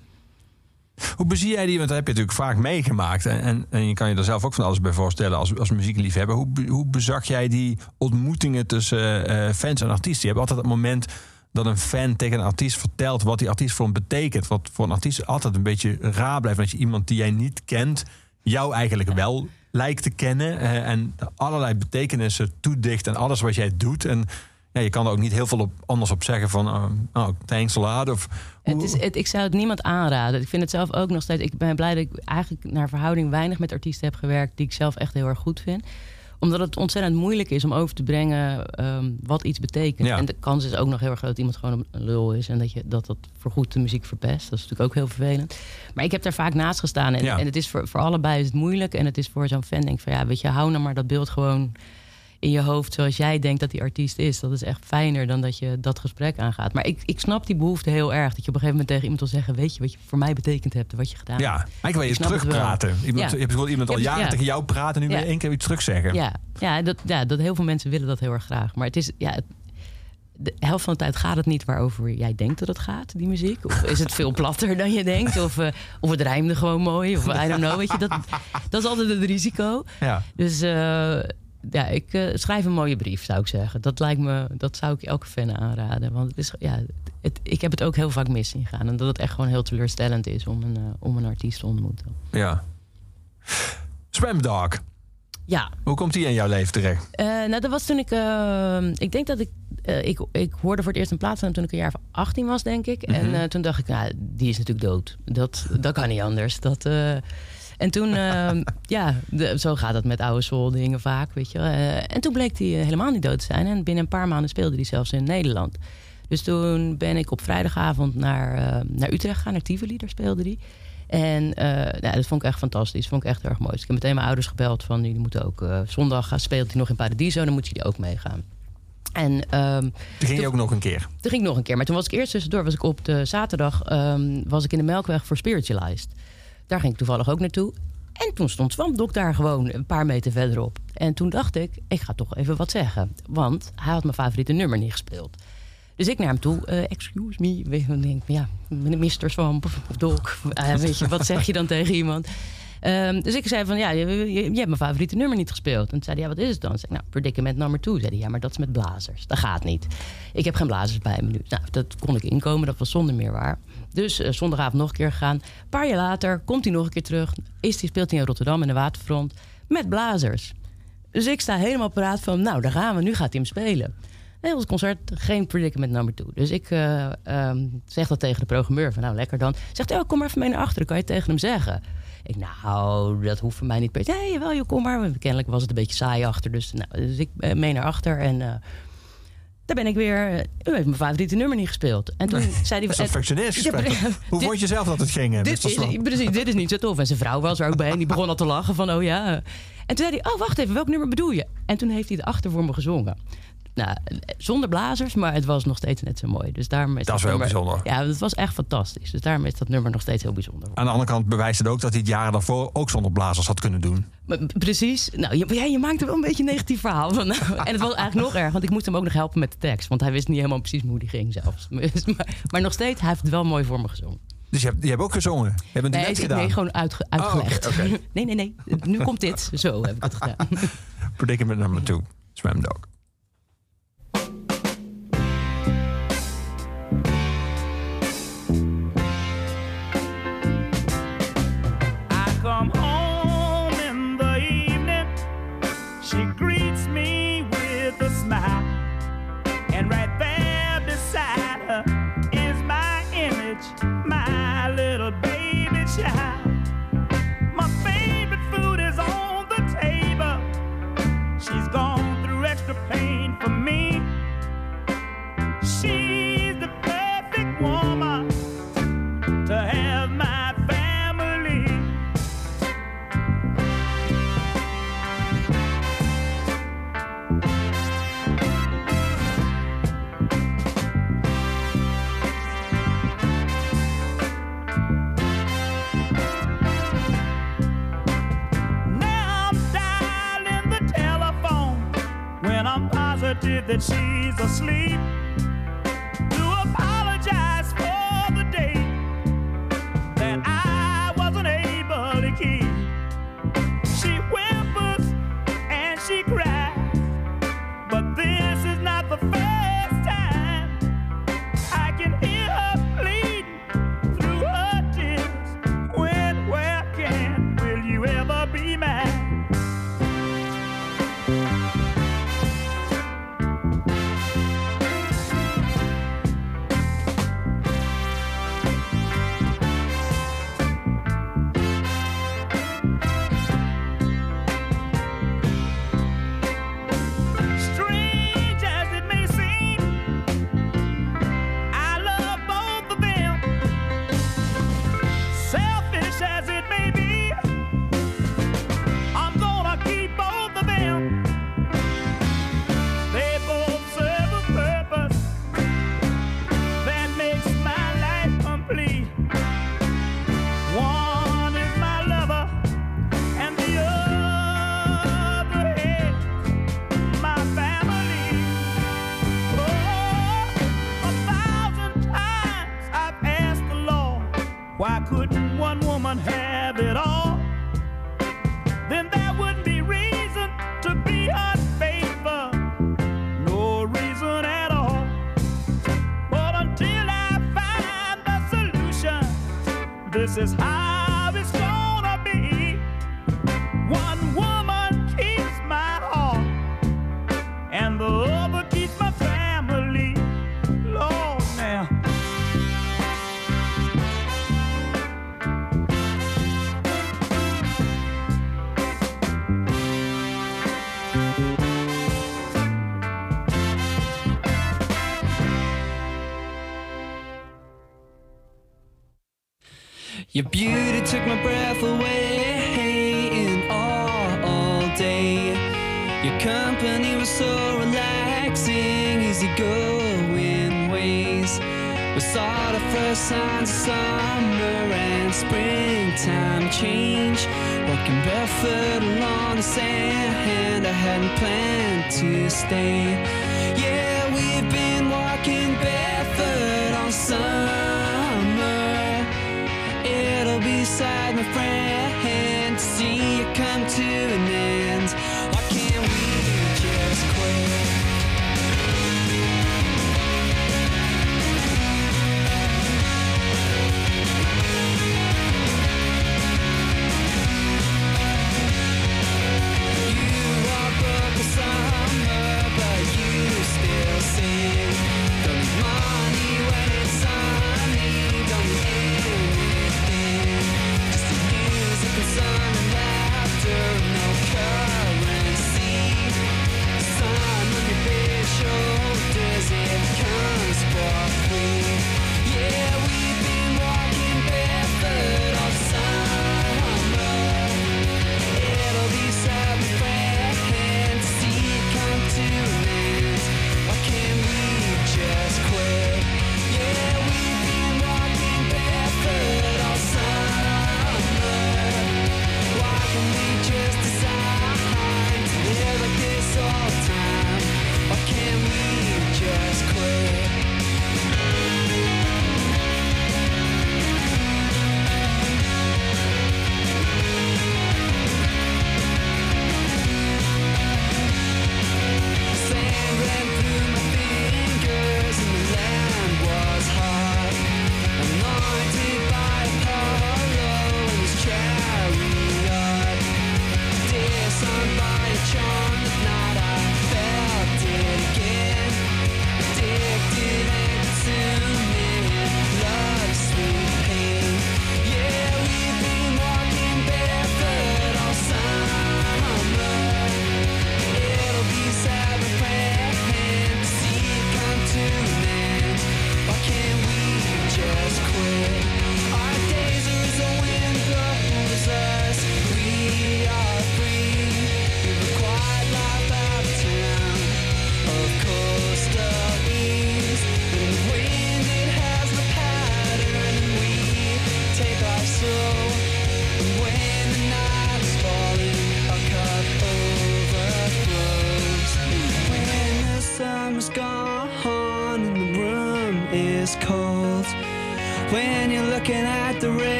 Hoe bezie jij die? Want dat heb je natuurlijk vaak meegemaakt. En, en, en je kan je er zelf ook van alles bij voorstellen als, als muziekliefhebber. Hoe, hoe bezag jij die ontmoetingen tussen eh, fans en artiesten? Je hebt altijd het moment dat een fan tegen een artiest vertelt wat die artiest voor hem betekent. Wat voor een artiest altijd een beetje raar blijft. Dat je iemand die jij niet kent, jou eigenlijk wel lijkt te kennen. en allerlei betekenissen toedicht en alles wat jij doet. En je kan er ook niet heel veel op, anders op zeggen van... eh, oh, thanks a lot. Of, Het is, het, ik zou het niemand aanraden. Ik vind het zelf ook nog steeds. Ik ben blij dat ik eigenlijk naar verhouding weinig met artiesten heb gewerkt die ik zelf echt heel erg goed vind. Omdat het ontzettend moeilijk is om over te brengen ehm, wat iets betekent. Ja. En de kans is ook nog heel erg groot dat iemand gewoon een lul is en dat je, dat, dat voorgoed de muziek verpest. Dat is natuurlijk ook heel vervelend. Maar ik heb daar vaak naast gestaan. En, Ja. en het is voor, voor allebei is het moeilijk. En het is voor zo'n fan denk ik van ja, weet je, hou nou maar dat beeld gewoon in je hoofd zoals jij denkt dat die artiest is. Dat is echt fijner dan dat je dat gesprek aangaat. Maar ik, ik snap die behoefte heel erg. Dat je op een gegeven moment tegen iemand wil zeggen... weet je wat je voor mij betekend hebt en wat je gedaan Ja, hebt. eigenlijk wil je Ik het wel. terugpraten. Ja. Je hebt bijvoorbeeld iemand al Ja, jaren ja. tegen jou praten... en nu Ja. wil je één keer iets terugzeggen. Ja, ja, dat, ja, dat heel veel mensen willen dat heel erg graag. Maar het is... Ja, het- de helft van de tijd gaat het niet waarover jij denkt dat het gaat, die muziek. Of is het veel platter dan je denkt? Of, eh, of het rijmde gewoon mooi. Of I don't know, weet je. Dat, dat is altijd het risico. Ja. Dus eh, ja, ik eh, schrijf een mooie brief, zou ik zeggen. Dat lijkt me, dat zou ik elke fan aanraden. Want het is, ja, het, ik heb het ook heel vaak mis zien gaan. En dat het echt gewoon heel teleurstellend is om een, eh, om een artiest te ontmoeten. Ja. Spam Dog. Ja, Hoe komt die in jouw leven terecht? Eh, nou, dat was toen ik. ik denk dat ik, ik. Ik hoorde voor het eerst een plaats van hem toen ik een jaar of 18 was, denk ik. En eh, toen dacht ik, nou, die is natuurlijk dood. Dat, dat kan niet anders. Dat, en toen, eh, ja, de- zo gaat dat met oude soul dingen vaak, weet je. Eh, en toen bleek hij eh, helemaal niet dood te zijn. En binnen een paar maanden speelde hij zelfs in Nederland. Dus toen ben ik op vrijdagavond naar, eh, naar Utrecht gegaan, naar Tivoli, daar speelde hij. En eh, nou, dat vond ik echt fantastisch. vond ik echt erg mooi. Dus ik heb meteen mijn ouders gebeld van... jullie moeten ook... zondag gaan speelt hij nog in Paradiso, dan moet jullie ook meegaan. En ehm, Toen ging je ook nog een keer. toen ging ik nog een keer. Maar toen was ik eerst tussendoor, was ik op de zaterdag... ehm, was ik in de Melkweg voor Spiritualized. Daar ging ik toevallig ook naartoe. En toen stond Swampdok daar gewoon een paar meter verderop. En toen dacht ik, ik ga toch even wat zeggen. Want hij had mijn favoriete nummer niet gespeeld. Dus ik naar hem toe, eh, excuse me. Dan denk ja, Mr. Swamp. Eh, weet je, wat zeg je dan tegen iemand? Ehm, dus ik zei van, ja, je, je, hebt mijn favoriete nummer niet gespeeld. En toen zei hij, ja, wat is het dan? Zei nou, Predicament nummer 2. Zei hij, ja, maar dat is met blazers. Dat gaat niet. Ik heb geen blazers bij me nu. Nou, dat kon ik inkomen, dat was zonder meer waar. Dus eh, zondagavond nog een keer gegaan. Een paar jaar later komt hij nog een keer terug. Is die, speelt hij in Rotterdam in de Waterfront met blazers. Dus ik sta helemaal paraat van, nou, daar gaan we. Nu gaat hij hem spelen. Heel het concert, geen predicament number 2. Dus ik eh, ehm, zeg dat tegen de programmeur. Van, nou, lekker dan. Zegt oh, kom maar even mee naar achteren. Kan je tegen hem zeggen? Ik, nou, dat hoeft voor mij niet per se. Nee, jawel, joh, kom maar. Kennelijk was het een beetje saai achter. Dus, nou, dus ik eh, mee naar achter. En eh, daar ben ik weer... U heeft mijn favoriete nummer niet gespeeld. En toen zei hij... Functioneersgesprek. Ja, Hoe vond je zelf dat het ging, eh, dit is, precies, dit is niet zo tof. En zijn vrouw was er ook bij. En die begon al te lachen van, oh ja. En toen zei hij, oh wacht even, welk nummer bedoel je? En toen heeft hij het achter voor me gezongen. Nou, zonder blazers, maar het was nog steeds net zo mooi. Dus daarom is Dat is wel nummer- bijzonder. Ja, het was echt fantastisch. Dus daarom is dat nummer nog steeds heel bijzonder. Aan de andere kant bewijst het ook dat hij het jaren daarvoor ook zonder blazers had kunnen doen. Maar, precies. Nou, je, ja, je maakt er wel een beetje een negatief verhaal van. En het was eigenlijk nog erg, want ik moest hem ook nog helpen met de tekst. Want hij wist niet helemaal precies hoe die ging zelfs. Maar, maar nog steeds, hij heeft het wel mooi voor me gezongen. Dus je hebt, je hebt ook gezongen. Je hebt een Nee, duet gedaan. nee gewoon uitge- Oh, uitgelegd. Nee, nee, nee. Nu komt dit. Zo heb ik het gedaan. Predicament number 2. Swam My favorite food is on the table. She's gone through extra pain That she's asleep Your beauty took my breath away in awe all day. Your company was so relaxing, easygoing ways. We saw the first signs of summer and springtime change. Walking barefoot along the sand, I hadn't planned to stay.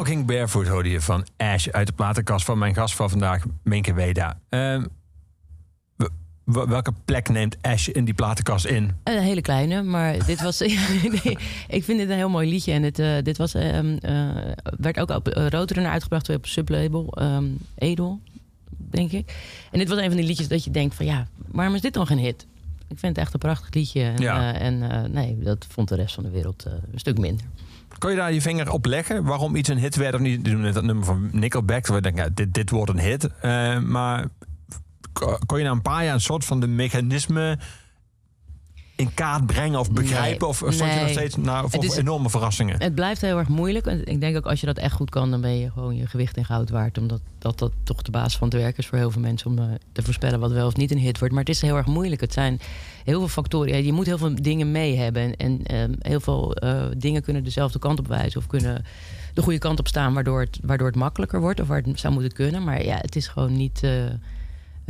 Walking Barefoot hoorde je van Ash uit de platenkast van mijn gast van vandaag, Minke Weda. Ehm, welke plek neemt Ash in die platenkast in? Een hele kleine, maar dit was. ik vind dit een heel mooi liedje. En dit, eh, dit was, ehm, eh, werd ook op uh, uitgebracht op sublabel um, Edel, denk ik. En dit was een van die liedjes dat je denkt: van ja, waarom is dit dan geen hit? Ik vind het echt een prachtig liedje. En, en nee, dat vond de rest van de wereld een stuk minder. Kon je daar je vinger op leggen waarom iets een hit werd of niet? Doen net dat nummer van Nickelback. waar We denken, ja, dit, dit wordt een hit. Eh, maar ko- kon je na een paar jaar een soort van de mechanisme in kaart brengen of begrijpen? Nee. Of stond je nog steeds naar voor Het is- enorme verrassingen? Het blijft heel erg moeilijk. En ik denk ook als je dat echt goed kan, dan ben je gewoon je gewicht in goud waard. Omdat dat, dat toch de basis van het werk is voor heel veel mensen om eh, te voorspellen wat wel of niet een hit wordt. Maar het is heel erg moeilijk. Het zijn heel veel factoren. Je moet heel veel dingen mee hebben. En, en ehm, heel veel eh, dingen kunnen dezelfde kant op wijzen of kunnen de goede kant op staan, waardoor het, waardoor het makkelijker wordt. Of waar het zou moeten kunnen. Maar ja, het is gewoon niet.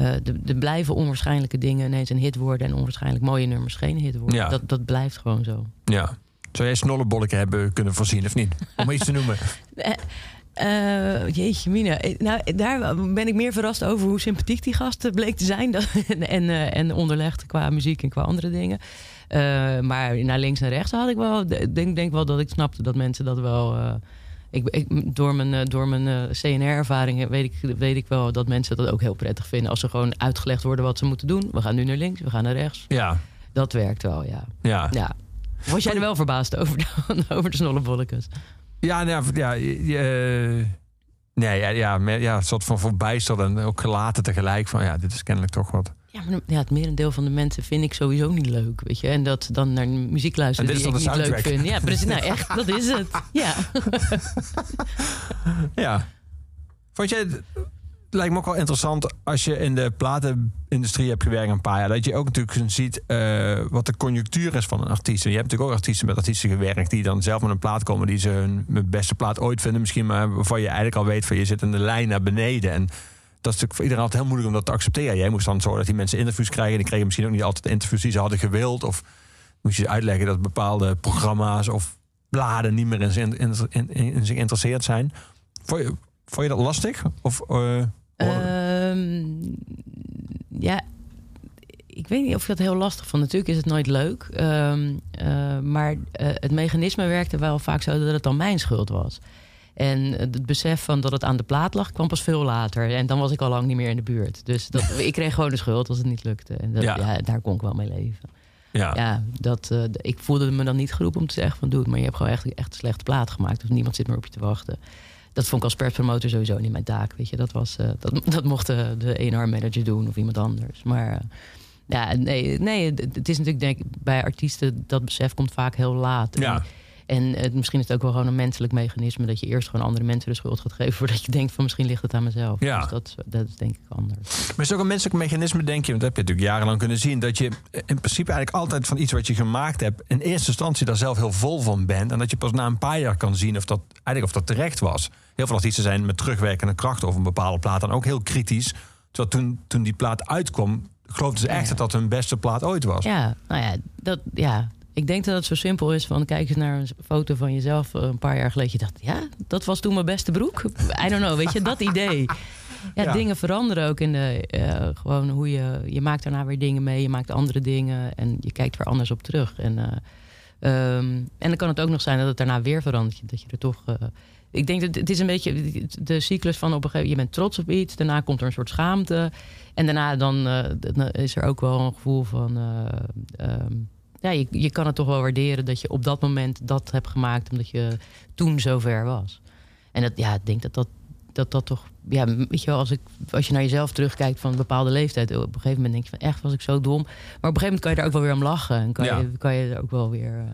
Eh, eh, de, de blijven onwaarschijnlijke dingen ineens een hit worden en onwaarschijnlijk mooie nummers geen hit worden. Ja. Dat, dat blijft gewoon zo. Ja. Zou jij snollebolleken hebben kunnen voorzien of niet? Om iets te noemen. Eh, jeetje, Mina. Eh, Nou, daar ben ik meer verrast over hoe sympathiek die gast bleek te zijn. En, en, eh, en onderlegd qua muziek en qua andere dingen. Eh, maar naar links en rechts had ik wel. Ik denk, denk wel dat ik snapte dat mensen dat wel. Eh, ik, ik, door mijn, eh, door mijn eh, CNR-ervaringen weet ik, weet ik wel dat mensen dat ook heel prettig vinden. Als ze gewoon uitgelegd worden wat ze moeten doen. We gaan nu naar links, we gaan naar rechts. Ja. Dat werkt wel, ja. Ja. ja. Was jij er wel verbaasd over, de, over de snollebolletjes? Ja, nou, ja, je- nee, ja, ja, ja, een soort van verbijsterd en ook gelaten tegelijk. Van ja, dit is kennelijk toch wat. Ja, maar ja, het merendeel van de mensen vind ik sowieso niet leuk, weet je. En dat dan naar muziek luisteren die ik niet leuk vind. Ja, precies. Nou, echt, dat is het. Ja. Ja. Vond jij het lijkt me ook wel interessant als je in de platenindustrie hebt gewerkt een paar jaar. Dat je ook natuurlijk ziet eh, wat de conjunctuur is van een artiest. En je hebt natuurlijk ook artiesten met artiesten gewerkt die dan zelf met een plaat komen die ze hun beste plaat ooit vinden. Misschien maar waarvan je eigenlijk al weet van je zit in de lijn naar beneden. En dat is natuurlijk voor iedereen altijd heel moeilijk om dat te accepteren. Jij moest dan zorgen dat die mensen interviews krijgen. En die kregen misschien ook niet altijd interviews die ze hadden gewild. Of moest je uitleggen dat bepaalde programma's of bladen niet meer in, in, zich geïnteresseerd zijn. Vond je, je dat lastig? Of, eh, Ehm, ja, ik weet niet of ik dat heel lastig vond. Natuurlijk is het nooit leuk. Ehm, eh, maar eh, het mechanisme werkte wel vaak zo dat het dan mijn schuld was. En het besef van dat het aan de plaat lag, kwam pas veel later. En dan was ik al lang niet meer in de buurt. Dus dat, ik kreeg gewoon de schuld als het niet lukte. En dat, Ja. ja. daar kon ik wel mee leven. ja. Ja, dat, eh, ik voelde me dan niet geroepen om te zeggen van doe het. Maar je hebt gewoon echt, echt een slechte plaat gemaakt. Of niemand zit meer op je te wachten. Dat vond ik als perspromotor sowieso niet mijn taak. Weet je, dat, was, eh, dat, dat mocht de, de A&R manager doen of iemand anders. Maar eh, ja, nee, nee, het is natuurlijk denk ik bij artiesten dat besef komt vaak heel laat. Ja. En eh, misschien is het ook wel gewoon een menselijk mechanisme dat je eerst gewoon andere mensen de schuld gaat geven voordat je denkt van misschien ligt het aan mezelf. Ja. Dus dat, dat is denk ik anders. Maar is het ook een menselijk mechanisme, denk je? Want dat heb je natuurlijk jarenlang kunnen zien. Dat je in principe eigenlijk altijd van iets wat je gemaakt hebt... in eerste instantie daar zelf heel vol van bent. En dat je pas na een paar jaar kan zien of dat, eigenlijk of dat terecht was. Heel veel artiesten zijn met terugwerkende kracht over een bepaalde plaat... dan ook heel kritisch. Terwijl toen, toen die plaat uitkwam... geloofden ze echt Ja. dat dat hun beste plaat ooit was. Ja, nou ja, dat, ja, ik denk dat het zo simpel is van kijk eens naar een foto van jezelf eh, een paar jaar geleden. Je dacht, ja, dat was toen mijn beste broek. I don't know, weet je, dat idee. Ja, Ja. dingen veranderen ook in de, eh, gewoon hoe je, je maakt daarna weer dingen mee, je maakt andere dingen en je kijkt weer anders op terug. En, eh, ehm, en dan kan het ook nog zijn dat het daarna weer verandert, dat je er toch... ik denk dat het is een beetje de cyclus van op een gegeven moment, je bent trots op iets, daarna komt er een soort schaamte. En daarna dan, is er ook wel een gevoel van. eh, ehm, ja, je, je kan het toch wel waarderen dat je op dat moment dat hebt gemaakt, omdat je toen zover was. En dat, ja, ik denk dat dat, dat, dat toch. Ja, weet je wel, als, ik, als je naar jezelf terugkijkt van een bepaalde leeftijd, op een gegeven moment denk je van echt was ik zo dom. Maar op een gegeven moment kan je er ook wel weer om lachen. En kan, Ja. je, kan je er ook wel weer eh,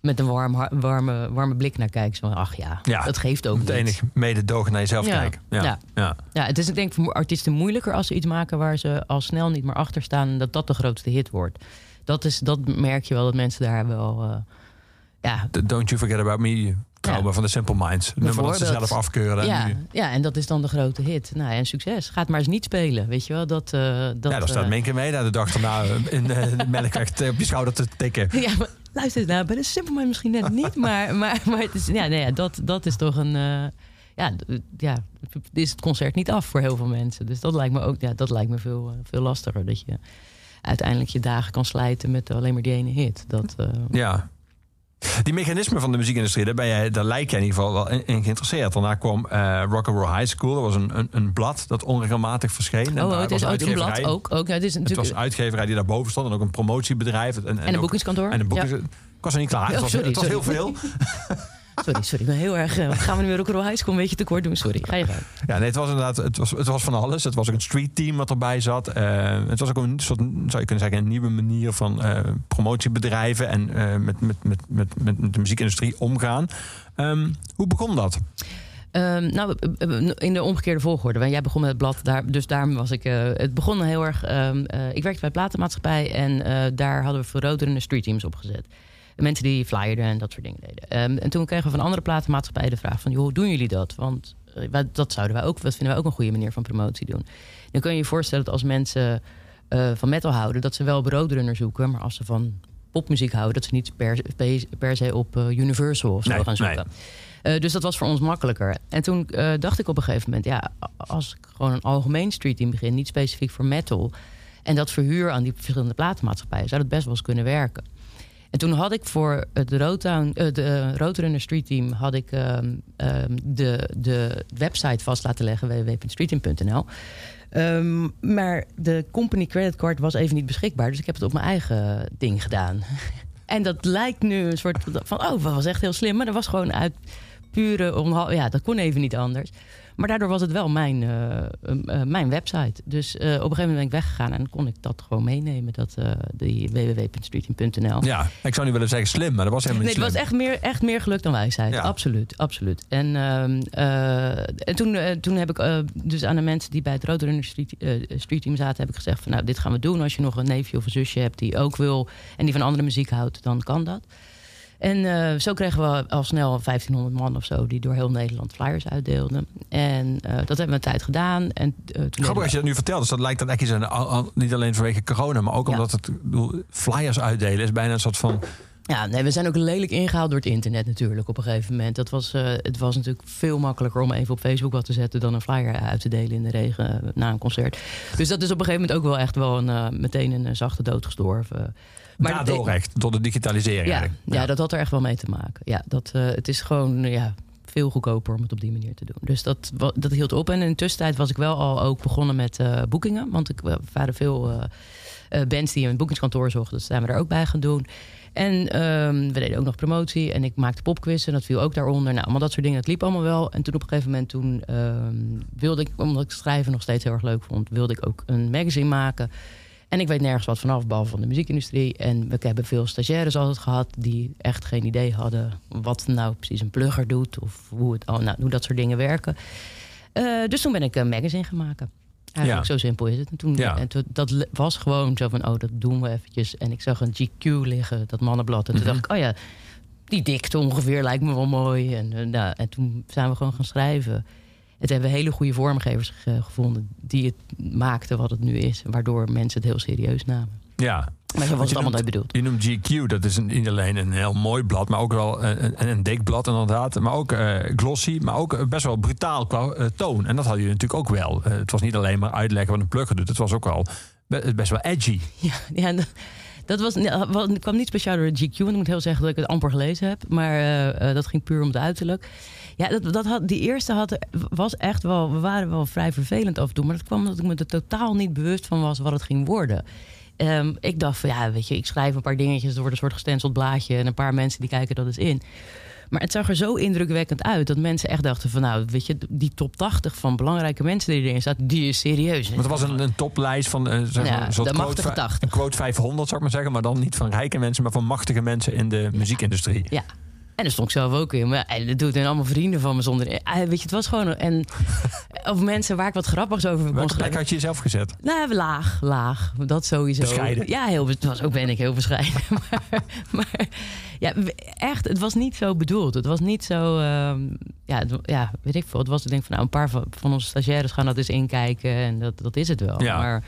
met een warm, warme, warme blik naar kijken. Zo Van, ach ja, Ja, dat geeft ook Het enige mededogen naar jezelf Ja. kijken. Ja. Ja. Ja. Ja, het is ik denk voor artiesten moeilijker als ze iets maken waar ze al snel niet meer achter staan en dat dat de grootste hit wordt. Dat, is, dat merk je wel dat mensen daar wel. eh, ja, Don't You Forget About Me. Trauma van de Simple Minds. Nummer dat ze zelf afkeuren. En ja, nu- ja, en dat is dan de grote hit. Nou, en succes. Ga het maar eens niet spelen. Weet je wel, dat. eh dat ja, daar staat eh, Minke mee daar de dag erna in de melkweg op je schouder te tikken. Ja, maar luister eens nou, bij de Simple Man misschien net niet, maar, maar, maar het is, ja, nee, ja, dat, dat is toch een. ja, ja, is het concert niet af voor heel veel mensen. Dus dat lijkt me ook, ja, dat lijkt me veel, veel lastiger. Dat je uiteindelijk je dagen kan slijten met alleen maar die ene hit. Dat, eh, Ja. Die mechanismen van de muziekindustrie, daar, ben jij, daar lijk jij in ieder geval wel in, in geïnteresseerd. Daarna kwam eh Rock'n'Roll High School. Dat was een, een, een blad dat onregelmatig verscheen. En Oh, het is ook een blad. Ook, ook. Ja, het is Het natuurlijk... was een uitgeverij die daarboven stond en ook een promotiebedrijf. En, en, En een boekingskantoor. En een boekings- Ja. Ik was er niet klaar. het Oh, was, sorry, het was heel veel. Sorry, sorry. Ik ben heel erg... eh, gaan we nu weer Rock'n'Roll High School een beetje tekort doen? Sorry, ga je gang. Ja, nee, het was inderdaad het was, het was van alles. Het was ook een street team wat erbij zat. Eh, het was ook een soort, zou je kunnen zeggen, een nieuwe manier van eh, promotiebedrijven en eh, met, met, met, met, met de muziekindustrie omgaan. Ehm, hoe begon dat? Ehm, nou, in de omgekeerde volgorde. Want jij begon met het blad, daar, dus daarom was ik... eh, het begon heel erg... ehm, eh, ik werkte bij platenmaatschappij en eh, daar hadden we veroderende streetteams opgezet. Mensen die flyerden en dat soort dingen deden. Ehm, en toen kregen we van andere platenmaatschappijen de vraag van... joh, hoe doen jullie dat? Want eh, dat zouden wij ook, dat vinden wij ook een goede manier van promotie doen. Dan kun je je voorstellen dat als mensen eh, van metal houden... dat ze wel op roadrunner zoeken, maar als ze van popmuziek houden... dat ze niet per, per, per se op eh, Universal of zo Nee, gaan zoeken. nee. Dus dat was voor ons makkelijker. En toen dacht ik op een gegeven moment, ja, als ik gewoon een algemeen streetteam begin, niet specifiek voor metal, en dat verhuur aan die verschillende platenmaatschappijen, zou dat best wel eens kunnen werken. En toen had ik voor het Roadtown, eh, de eh, Roadrunner Street Team had ik ehm, ehm, de, de website vast laten leggen, www.streetteam.nl. Ehm, maar de company creditcard was even niet beschikbaar, dus ik heb het op mijn eigen ding gedaan. En dat lijkt nu een soort van, oh, dat was echt heel slim. Maar dat was gewoon uit pure Ja, dat kon even niet anders. Maar daardoor was het wel mijn, eh, eh, mijn website. Dus eh, op een gegeven moment ben ik weggegaan en kon ik dat gewoon meenemen. Dat, die www.streeting.nl. Ja, ik zou niet willen zeggen slim, maar dat was helemaal Nee, niet het was echt meer, echt meer geluk dan wijsheid. Ja. Absoluut, absoluut. En, ehm, eh, en toen, toen heb ik dus aan de mensen die bij het Roadrunner Street, Street Team zaten... heb ik gezegd van nou, dit gaan we doen. Als je nog een neefje of een zusje hebt die ook wil... en die van andere muziek houdt, dan kan dat. En eh, zo kregen we al snel 1500 man of zo... die door heel Nederland flyers uitdeelden. En eh, dat hebben we een tijd gedaan. En, toen Grappig als je dat nu vertelt. Dus dat lijkt dan echt iets aan, niet alleen vanwege corona, maar ook Ja. omdat het bedoel, flyers uitdelen is bijna een soort van. Ja, nee, we zijn ook lelijk ingehaald door het internet natuurlijk op een gegeven moment. Dat was, het was natuurlijk veel makkelijker om even op Facebook wat te zetten... dan een flyer uit te delen in de regen na een concert. Dus dat is op een gegeven moment ook wel echt wel een, meteen een zachte dood gestorven. Maar echt, door de digitalisering Ja, ja, dat had er echt wel mee te maken. Ja, dat, eh, het is gewoon ja, veel goedkoper om het op die manier te doen. Dus dat, dat hield op. En in de tussentijd was ik wel al ook begonnen met eh, boekingen. Want ik, er waren veel eh, bands die een boekingskantoor zochten. Dus zijn we daar ook bij gaan doen. En ehm, we deden ook nog promotie. En ik maakte popquizzen. Dat viel ook daaronder. Nou, allemaal dat soort dingen. Dat liep allemaal wel. En toen op een gegeven moment toen, ehm, wilde ik... omdat ik schrijven nog steeds heel erg leuk vond... wilde ik ook een magazine maken... En ik weet nergens wat vanaf, behalve van de muziekindustrie. En we hebben veel stagiaires altijd gehad die echt geen idee hadden wat nou precies een plugger doet of hoe, het, nou, hoe dat soort dingen werken. Eh, dus toen ben ik een magazine gaan maken. Eigenlijk Ja. zo simpel is het. En, toen, Ja. en toen, dat was gewoon zo van, oh, dat doen we eventjes. En ik zag een GQ liggen, dat mannenblad. En toen Mhm. dacht ik, oh ja, die dikte ongeveer lijkt me wel mooi. En, eh, nou, en toen zijn we gewoon gaan schrijven. Het hebben hele goede vormgevers ge- gevonden die het maakten wat het nu is. Waardoor mensen het heel serieus namen. Ja. Maar zo was het je allemaal nooit bedoeld. Je noemt GQ, dat is een, niet alleen een heel mooi blad, maar ook wel een, een, dik blad inderdaad. Maar ook eh, glossy, maar ook eh, best wel brutaal qua eh, toon. En dat hadden jullie natuurlijk ook wel. Eh, het was niet alleen maar uitleggen wat een plugger doet. Het was ook wel be- best wel edgy. Ja, ja dat, was, kwam niet speciaal door de GQ. Want ik moet heel zeggen dat ik het amper gelezen heb. Maar eh, eh, dat ging puur om het uiterlijk. Ja, dat, dat had, die eerste had, was echt wel... We waren wel vrij vervelend af en toe. Maar dat kwam omdat ik me er totaal niet bewust van was wat het ging worden. Ehm, ik dacht van ja, weet je, ik schrijf een paar dingetjes. Er wordt een soort gestenceld blaadje. En een paar mensen die kijken dat eens in. Maar het zag er zo indrukwekkend uit dat mensen echt dachten van nou, weet je, die top 80 van belangrijke mensen die erin staat, die is serieus. Want er was een, een toplijst van eh, zeg Ja, maar, de quote machtige vij- 80. Een quote 500, zou ik maar zeggen. Maar dan niet van rijke mensen, maar van machtige mensen in de muziekindustrie. Ja. En daar stond ik zelf ook in. Maar ja, dat doet en allemaal vrienden van me zonder. eh, Weet je, het was gewoon. En, of mensen waar ik wat grappigs over kon Welke plek had je jezelf gezet? Nou, laag, laag. Dat sowieso. Bescheiden. Ja, heel, het was ook ben ik heel bescheiden. maar, maar ja, echt, het was niet zo bedoeld. Het was niet zo. ehm, ja, het- ja, weet ik veel. Het was, ik denk van nou, een paar van, van onze stagiaires gaan dat eens inkijken. En dat, dat is het wel. Ja. Maar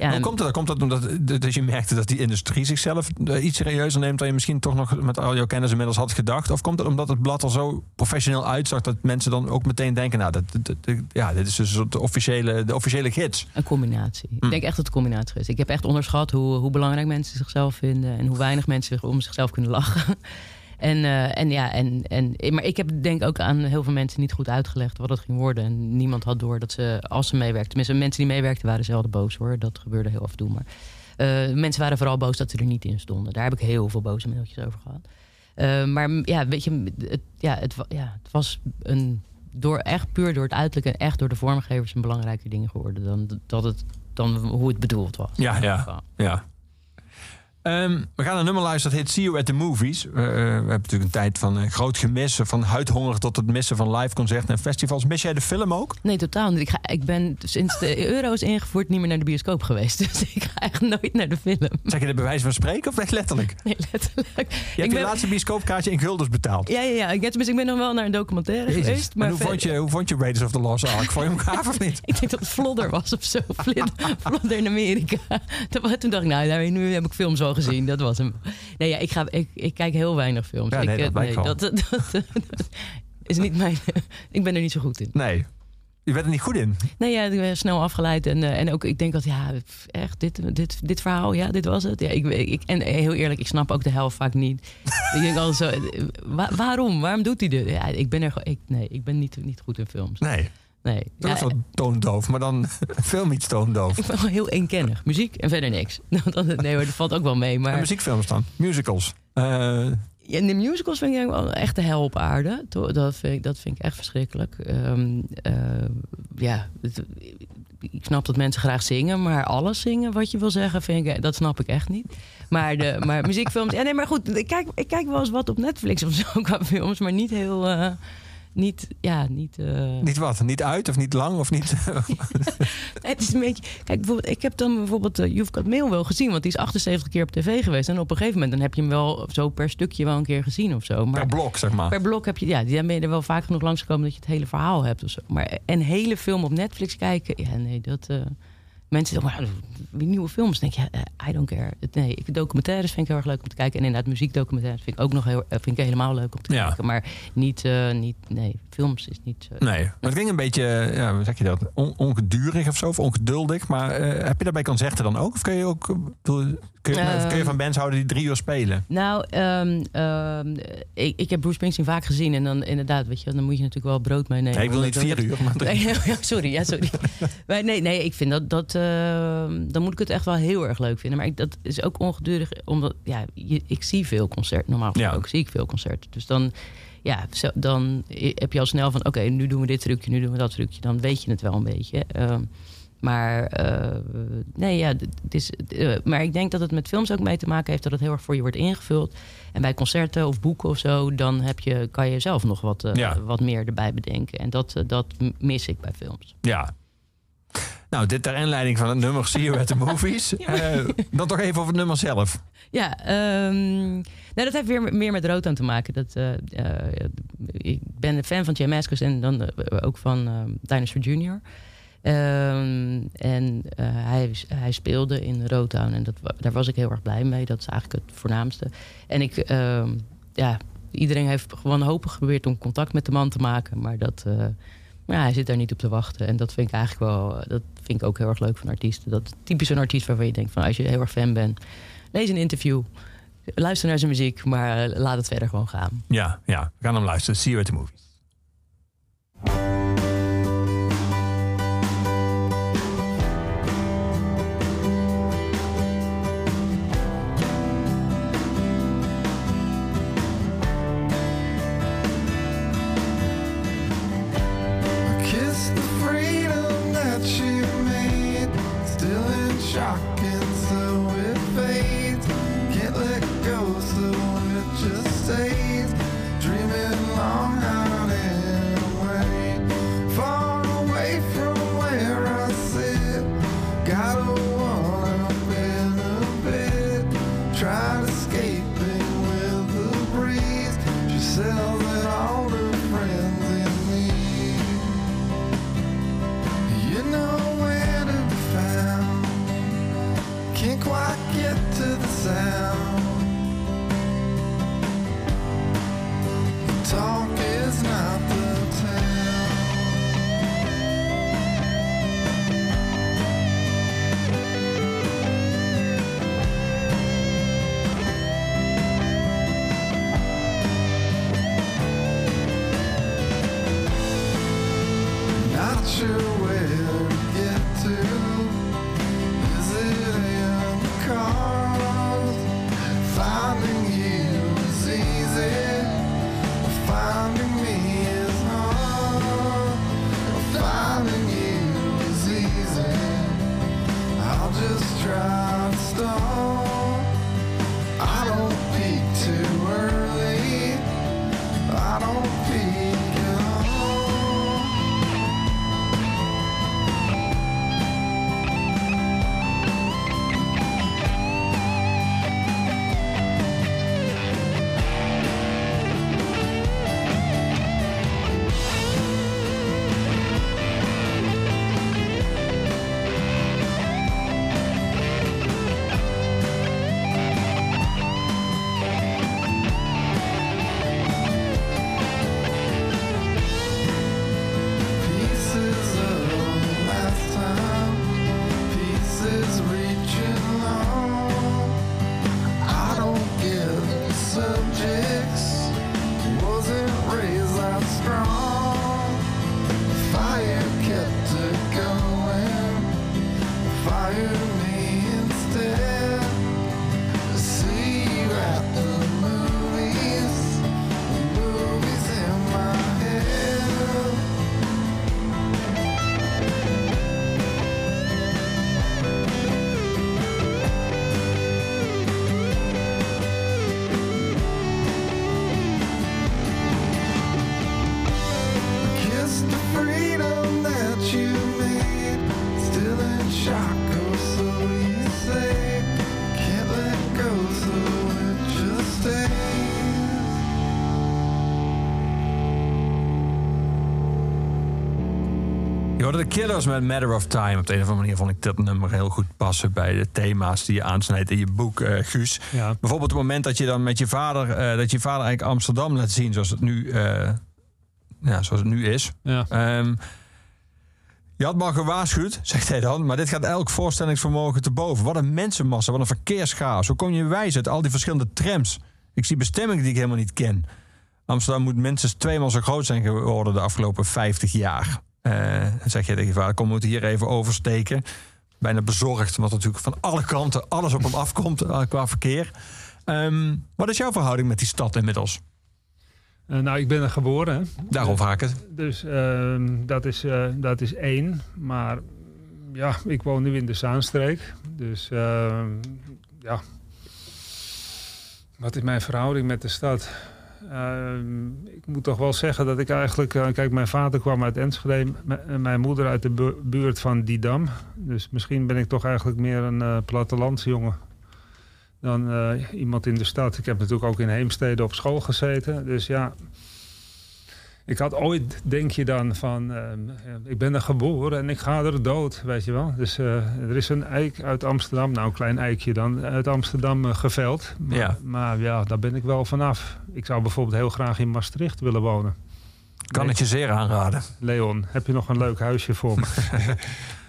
ja, Hoe komt dat? Komt dat omdat dat je merkte dat die industrie zichzelf eh, iets serieuzer neemt dan je misschien toch nog met al jouw kennis inmiddels had gedacht? Of komt het omdat het blad er zo professioneel uitzag dat mensen dan ook meteen denken, nou, dat, dat- dat- ja, dit is dus soort officiële, de officiële gids. Een combinatie. Hm. Ik denk echt dat het een combinatie is. Ik heb echt onderschat hoe, hoe belangrijk mensen zichzelf vinden en hoe weinig mensen om zichzelf kunnen lachen. En, eh, en ja, en, en, maar ik heb denk ook aan heel veel mensen niet goed uitgelegd wat het ging worden. En niemand had door dat ze, als ze meewerkten, tenminste mensen die meewerkten waren zelden boos hoor. Dat gebeurde heel af en toe. Maar eh, mensen waren vooral boos dat ze er niet in stonden. Daar heb ik heel veel boze mailtjes over gehad. Eh, maar ja, weet je, het, ja, het, ja, het was een, door, echt puur door het uiterlijk en echt door de vormgevers een belangrijke ding geworden dan, dat het, dan hoe het bedoeld was. Ja, ja. Ja. Ehm, we gaan een nummer luisteren dat heet See You at the Movies. Eh, eh, we hebben natuurlijk een tijd van eh, groot gemis. Van huidhonger tot het missen van live concerten en festivals. Mis jij de film ook? Nee, totaal niet. Ik, ga, ik ben sinds de euro is ingevoerd niet meer naar de bioscoop geweest. Dus ik ga echt nooit naar de film. Zeg je de bewijs van spreken of echt letterlijk? Nee, letterlijk. Je hebt ik je ben, laatste bioscoopkaartje in guldens betaald. ja, ja, ja. Ik, tenminste, ik ben nog wel naar een documentaire Jezus. geweest. En Maar hoe, vond je, hoe vond je Raiders of the Lost Ark? Vond je hem gaaf of niet? Ik denk dat het Vlodder was of zo. Vlodder in Amerika. Toen dacht ik, nou, nu heb ik films al gezien. Dat was hem. Nee, ja, ik, ga, ik, ik kijk heel weinig films. Ja, nee, ik, dat eh, wel. dat, dat, dat- dat is niet mijn... ik ben er niet zo goed in. Nee. Je bent er niet goed in. Nee, ja, ik ben snel afgeleid. En, eh, en ook, ik denk dat, ja, echt, dit, dit, dit verhaal, ja, dit was het. Ja, ik, ik, en heel eerlijk, ik snap ook de helft vaak niet. ik denk altijd zo, eh, wa- waarom? Waarom doet hij dit? Ja, ik ben er ik, nee, ik ben niet, niet goed in films. Nee. Nee. Dat is wel toondoof, maar dan film iets toondoof. ik ben gewoon heel eenkennig. Muziek en verder niks. Nee hoor, dat valt ook wel mee. En Maar muziekfilms dan? Musicals? Eh, ja, in de musicals vind ik wel echt de hel op aarde. Dat vind ik, dat vind ik echt verschrikkelijk. Eh, ja, het- ik snap dat mensen graag zingen, maar alles zingen wat je wil zeggen, vind ik, dat snap ik echt niet. Maar, de, maar muziekfilms, ja, nee, maar goed, ik kijk, ik kijk wel eens wat op Netflix of zo qua films, maar niet heel, eh, niet, ja, niet. eh, niet wat? Niet uit of niet lang of niet? Het is een beetje. Kijk, bijvoorbeeld, ik heb dan bijvoorbeeld uh, You've Got Mail wel gezien, want die is 78 keer op tv geweest. En op een gegeven moment dan heb je hem wel zo per stukje wel een keer gezien of zo. Maar per blok, zeg maar. per blok heb je, ja, dan ben je er wel vaak genoeg langsgekomen dat je het hele verhaal hebt of zo. Maar een hele film op Netflix kijken, ja, nee, dat. eh, mensen zeggen, maar die nieuwe films, denk je, eh, I don't care. Nee, ik, documentaires vind ik heel erg leuk om te kijken. En inderdaad, muziekdocumentaires vind ik ook nog heel, eh, vind ik helemaal leuk om te Ja. kijken. Maar niet, eh, niet, nee, films is niet. eh, Nee, maar het ging een beetje, ja, hoe zeg je dat? On- ongedurig of zo, of ongeduldig. Maar eh, heb je dat bij concerten dan ook? Of kun je ook, kun je, Ehm. kun je van bands houden die drie uur spelen? Nou, ehm, ehm, ik, ik heb Bruce Springsteen vaak gezien. En dan inderdaad, weet je, dan moet je natuurlijk wel brood meenemen. Nee, ik wil niet vier uur, maar drie. Nee, sorry, ja, sorry. maar nee, nee, ik vind dat, dat ehm, dan moet ik het echt wel heel erg leuk vinden. Maar ik, dat is ook ongedurig, omdat ja, je, ik zie veel concerten. Normaal Ja. gesproken zie ik veel concerten. Dus dan, ja, zo, dan heb je al snel van, oké, nu doen we dit trucje, nu doen we dat trucje. Dan weet je het wel een beetje. Ehm, maar eh, nee, ja, het is, eh, maar ik denk dat het met films ook mee te maken heeft dat het heel erg voor je wordt ingevuld. En bij concerten of boeken of zo, dan heb je, kan je zelf nog wat, eh, Ja. wat meer erbij bedenken. En dat, dat mis ik bij films. Ja. Nou, dit ter inleiding van het nummer See You at the Movies. Eh, dan toch even over het nummer zelf. Ja, ehm, nou, dat heeft weer meer met rood aan te maken. Dat, eh, eh, ik ben een fan van Jam Maskers en dan ook van Dinosaur Jr. Ehm, en hij, hij speelde in Rotown en dat, daar was ik heel erg blij mee. Dat is eigenlijk het voornaamste. En ik, ehm, ja, iedereen heeft gewoon hopen geprobeerd om contact met de man te maken. Maar dat, maar ja, hij zit daar niet op te wachten. En dat vind ik eigenlijk wel, dat vind ik ook heel erg leuk van artiesten. Dat is typisch een artiest waarvan je denkt van als je heel erg fan bent, lees een interview. Luister naar zijn muziek, maar eh, laat het verder gewoon gaan. Ja, ja. We gaan hem luisteren. See You at the Movies. Killers met Matter of Time. Op de een of andere manier vond ik dat nummer heel goed passen bij de thema's die je aansnijdt in je boek, eh, Guus. Ja. Bijvoorbeeld het moment dat je dan met je vader, eh, dat je vader eigenlijk Amsterdam laat zien zoals het nu, eh, ja, zoals het nu is. Ja. Ehm, je had me al gewaarschuwd, zegt hij dan, maar dit gaat elk voorstellingsvermogen te boven. Wat een mensenmassa, wat een verkeerschaos. Hoe kom je wijs uit al die verschillende trams? Ik zie bestemmingen die ik helemaal niet ken. Amsterdam moet minstens tweemaal zo groot zijn geworden de afgelopen 50 jaar. Eh, dan zeg je tegen je vader, kom, we moeten hier even oversteken. Bijna bezorgd, omdat natuurlijk van alle kanten alles op hem afkomt eh, qua verkeer. Ehm, wat is jouw verhouding met die stad inmiddels? Eh, nou, ik ben er geboren. Daarom vraag ik het. Dus ehm, dat, is, dat is één. Maar ja, ik woon nu in de Zaanstreek. Dus ehm, ja. Wat is mijn verhouding met de stad? Ehm, ik moet toch wel zeggen dat ik eigenlijk... eh, kijk, mijn vader kwam uit Enschede. mijn moeder uit de bu- buurt van Didam. Dus misschien ben ik toch eigenlijk meer een eh plattelandsjongen dan eh, iemand in de stad. Ik heb natuurlijk ook in Heemstede op school gezeten. Dus ja, ik had ooit, denk je dan, van... ehm, ik ben er geboren en ik ga er dood, weet je wel. Dus eh, er is een eik uit Amsterdam, nou een klein eikje dan, uit Amsterdam eh, geveld. Maar Ja. maar ja, daar ben ik wel vanaf. Ik zou bijvoorbeeld heel graag in Maastricht willen wonen. Kan het je zeer aanraden. Leon, heb je nog een leuk huisje voor me?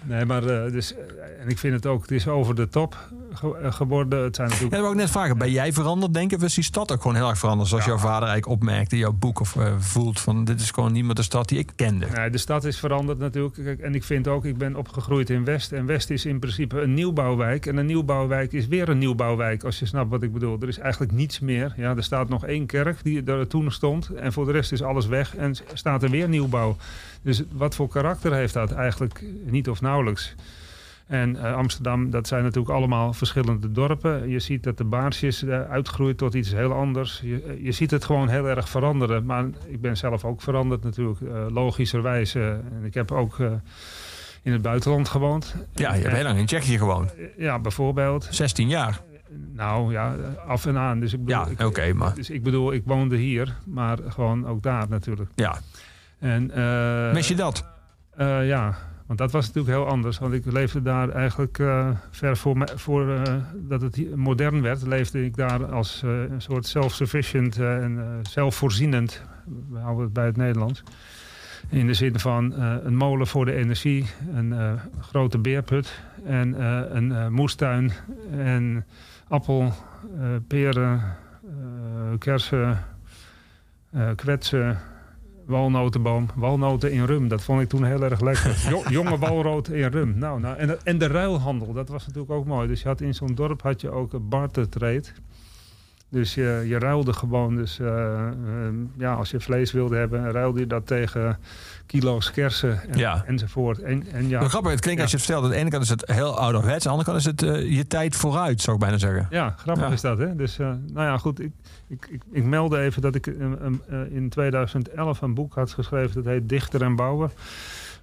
nee, maar eh, dus, eh, en ik vind het ook, het is over de top ge- eh, geworden. Het zijn Ja, natuurlijk dat wou ik net vragen. Ben jij veranderd, denk ik? Of is die stad ook gewoon heel erg veranderd? Zoals jouw vader eigenlijk opmerkte in jouw boek of voelt van... dit is gewoon niet meer de stad die ik kende. Nee, de stad is veranderd natuurlijk. Kijk, En ik vind ook, ik ben opgegroeid in West. En West is in principe een nieuwbouwwijk. En een nieuwbouwwijk is weer een nieuwbouwwijk, als je snapt wat ik bedoel. Er is eigenlijk niets meer. Ja, er staat nog één kerk die er toen stond. En voor de rest is alles weg. En staat er weer nieuwbouw. Dus wat voor karakter heeft dat? Eigenlijk niet of nauwelijks. En eh, Amsterdam, dat zijn natuurlijk allemaal verschillende dorpen. Je ziet dat de Baarsjes eh, uitgroeit tot iets heel anders. Je, eh, je ziet het gewoon heel erg veranderen. Maar ik ben zelf ook veranderd natuurlijk, eh, logischerwijs. en ik heb ook in het buitenland gewoond. Ja, je hebt heel lang in Tsjechië gewoond. Ja, bijvoorbeeld. 16 jaar. Nou ja, af en aan. Dus ik bedoel, Ja, oké, maar... Dus ik bedoel, ik woonde hier, maar gewoon ook daar natuurlijk. Ja. En, eh, Mis je dat? eh, ja, want dat was natuurlijk heel anders. Want ik leefde daar eigenlijk eh, ver voor, me, voor dat het modern werd, leefde ik daar als een soort self-sufficient en zelfvoorzienend. We houden het bij het Nederlands. In de zin van een molen voor de energie, een grote beerput en een moestuin en appel, peren, kersen, kwetsen, walnotenboom. Walnoten in rum, dat vond ik toen heel erg lekker. Jo- jonge walrood in rum. Nou, nou, en, en de ruilhandel, dat was natuurlijk ook mooi. Dus je had in zo'n dorp had je ook een barter trade. Dus je, je ruilde gewoon. Dus eh, ehm, ja, als je vlees wilde hebben, ruilde je dat tegen kilo's kersen en, Ja. enzovoort. En, en ja, grappig, het klinkt als je het vertelt. Aan de ene kant is het heel ouderwets. Aan de andere kant is het eh, je tijd vooruit, zou ik bijna zeggen. Ja, grappig Ja. is dat, hè? Dus, eh, nou ja, goed. Ik, ik, ik, ik meldde even dat ik in 2011 een boek had geschreven. Dat heet Dichter en Bouwer.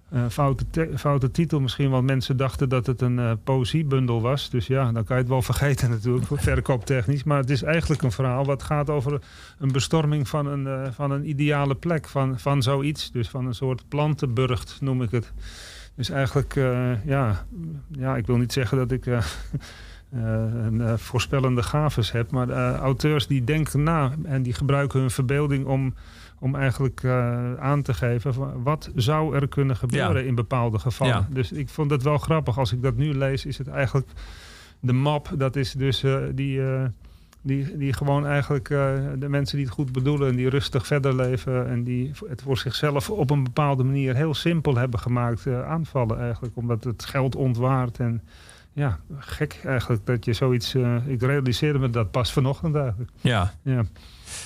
Eh, foute, te- foute titel misschien, want mensen dachten dat het een eh, poëziebundel was. Dus ja, dan kan je het wel vergeten natuurlijk, verkooptechnisch. Maar het is eigenlijk een verhaal wat gaat over een bestorming van een, eh, van een ideale plek, van, van zoiets. Dus van een soort plantenburgt, noem ik het. Dus eigenlijk, ja, ja, ik wil niet zeggen dat ik... een voorspellende gaves heb. Maar auteurs die denken na en die gebruiken hun verbeelding om, om eigenlijk eh, aan te geven van wat zou er kunnen gebeuren Ja. in bepaalde gevallen. Ja. Dus ik vond het wel grappig. Als ik dat nu lees, is het eigenlijk de map. Dat is dus eh, die, eh, die, die gewoon eigenlijk de mensen die het goed bedoelen en die rustig verder leven en die het voor zichzelf op een bepaalde manier heel simpel hebben gemaakt aanvallen eigenlijk. Omdat het geld ontwaart en ja, gek eigenlijk dat je zoiets... ik realiseerde me dat pas vanochtend eigenlijk. Ja. Ja.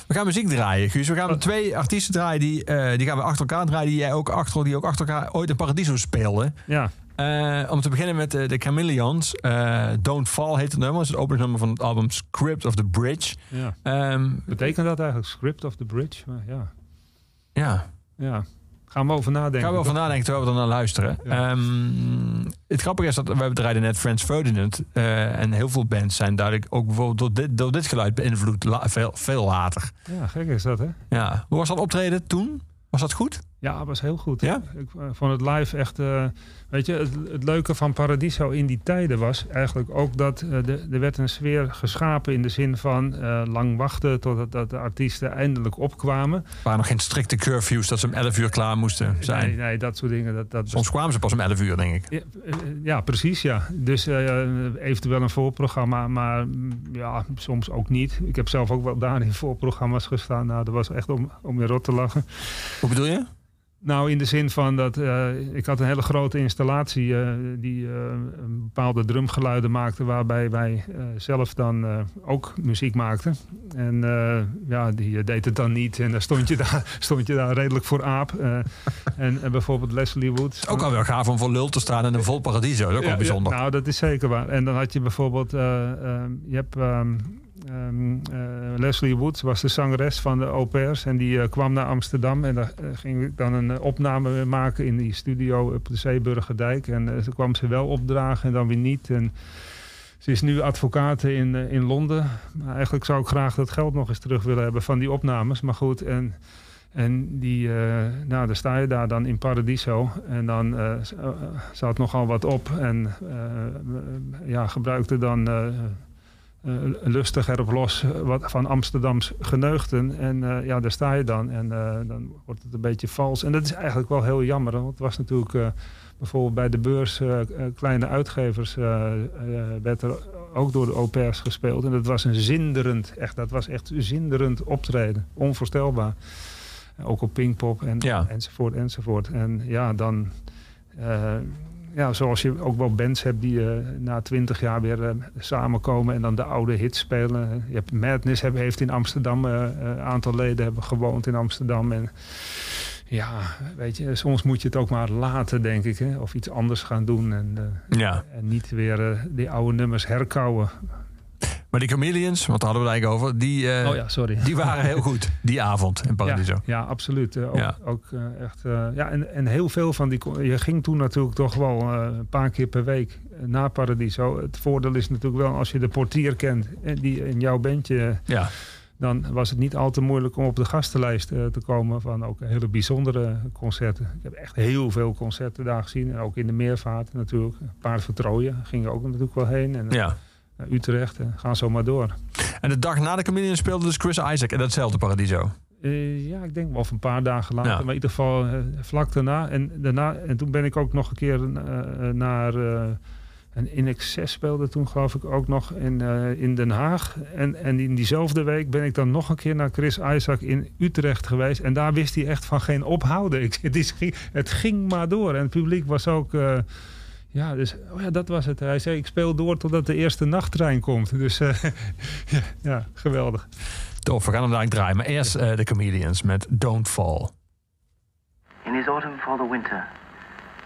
We gaan muziek draaien, Guus. We gaan twee artiesten draaien die, eh, die gaan we achter elkaar draaien. Die jij ook achter, die ook achter elkaar ooit in Paradiso speelden. Ja, Eh, om te beginnen met eh, de Chameleons. Don't Fall heet het nummer. Dat is het openingsnummer van het album Script of the Bridge. ja. Ehm, Betekent dat eigenlijk script of the bridge? Maar ja, ja, ja. Gaan we over nadenken. gaan we over nadenken terwijl we er naar luisteren. Ja. Ehm, het grappige is dat we draaiden net Frans Ferdinand. eh, en heel veel bands zijn duidelijk ook bijvoorbeeld door dit, door dit geluid beïnvloed. la- veel, veel later. Ja, gek is dat, hè? Ja. Hoe was dat optreden toen? Was dat goed? Ja, het was heel goed. Ja? Ik eh, vond het live echt... eh, weet je, het, het leuke van Paradiso in die tijden was eigenlijk ook dat eh, de, er werd een sfeer geschapen in de zin van lang wachten totdat dat de artiesten eindelijk opkwamen. Er waren nog geen strikte curfews dat ze om 11 uur klaar moesten zijn. Nee, nee, dat soort dingen. Dat, dat Soms kwamen ze pas om 11 uur, denk ik. Ja, ja, precies, ja. Dus eventueel een voorprogramma, maar mm, ja, soms ook niet. Ik heb zelf ook wel daar in voorprogramma's gestaan. Nou, dat was echt om, om weer rot te lachen. Hoe bedoel je? Nou, in de zin van dat eh, ik had een hele grote installatie eh, die eh, een bepaalde drumgeluiden maakte, waarbij wij zelf dan ook muziek maakten. En ja, die deed het dan niet. En dan stond je daar, stond je daar redelijk voor aap. En, en bijvoorbeeld Leslie Woods. Ook al wel gaaf om voor lul te staan in een vol paradiso. Dat is ook wel Ja, bijzonder. ja, nou, dat is zeker waar. En dan had je bijvoorbeeld, je hebt ehm, ehm, eh, Leslie Woods was de zangeres van de au pairs en die eh, kwam naar Amsterdam en daar eh, ging ik dan een opname maken in die studio op de Zeeburgerdijk en uh, toen kwam ze wel opdragen en dan weer niet en ze is nu advocaat in, in Londen. Maar eigenlijk zou ik graag dat geld nog eens terug willen hebben van die opnames. Maar goed, en, en die, nou, dan sta je daar dan in Paradiso. En dan eh, zat nogal wat op. En ja, gebruikte dan eh, lustig erop los eh, wat van Amsterdams geneugten. En eh, ja, daar sta je dan. En dan wordt het een beetje vals. En dat is eigenlijk wel heel jammer. Want het was natuurlijk... bijvoorbeeld bij de beurs kleine uitgevers werd er ook door de au pairs gespeeld. En dat was een zinderend, echt, dat was echt zinderend optreden. Onvoorstelbaar. Ook op Pinkpop en, Ja. enzovoort enzovoort. En ja, dan... ja, zoals je ook wel bands hebt die eh, na twintig jaar weer eh, samenkomen en dan de oude hits spelen. Je hebt Madness heeft in Amsterdam, eh, eh, een aantal leden hebben gewoond in Amsterdam. En ja, weet je, soms moet je het ook maar laten, denk ik. Hè? Of iets anders gaan doen en, Ja. en niet weer die oude nummers herkauwen. Maar die Chameleons, want daar hadden we het eigenlijk over, die, eh, oh ja, sorry. die waren heel goed die avond in Paradiso. Ja, ja absoluut. Eh, ook Ja. ook eh, echt, eh, ja, en, en heel veel van die... Je ging toen natuurlijk toch wel eh, een paar keer per week eh, naar Paradiso. Het voordeel is natuurlijk wel als je de portier kent... en die in jouw bandje... Ja. dan was het niet al te moeilijk om op de gastenlijst eh, te komen... van ook hele bijzondere concerten. Ik heb echt heel veel concerten daar gezien. En ook in de meervaart natuurlijk. Paard Trooien gingen ook natuurlijk wel heen. En ja. Naar Utrecht, en gaan zo maar door. En de dag na de Chameleons speelde dus Chris Isaac in datzelfde Paradiso. Eh, ja, ik denk wel of een paar dagen later. Ja. Maar in ieder geval eh, vlak daarna. En, daarna. en toen ben ik ook nog een keer eh, eh, naar... eh een In Excess speelde toen geloof ik ook nog in, eh, in Den Haag. En, en in diezelfde week ben ik dan nog een keer naar Chris Isaac in Utrecht geweest. En daar wist hij echt van geen ophouden. Ik, het, is, het ging maar door. En het publiek was ook... ja, dus oh ja, dat was het. Hij zei, ik speel door totdat de eerste nachttrein komt. Dus eh, ja, ja, geweldig. Tof, we gaan hem dadelijk draaien. Maar eerst eh, de Chameleons met Don't Fall. In his autumn for the winter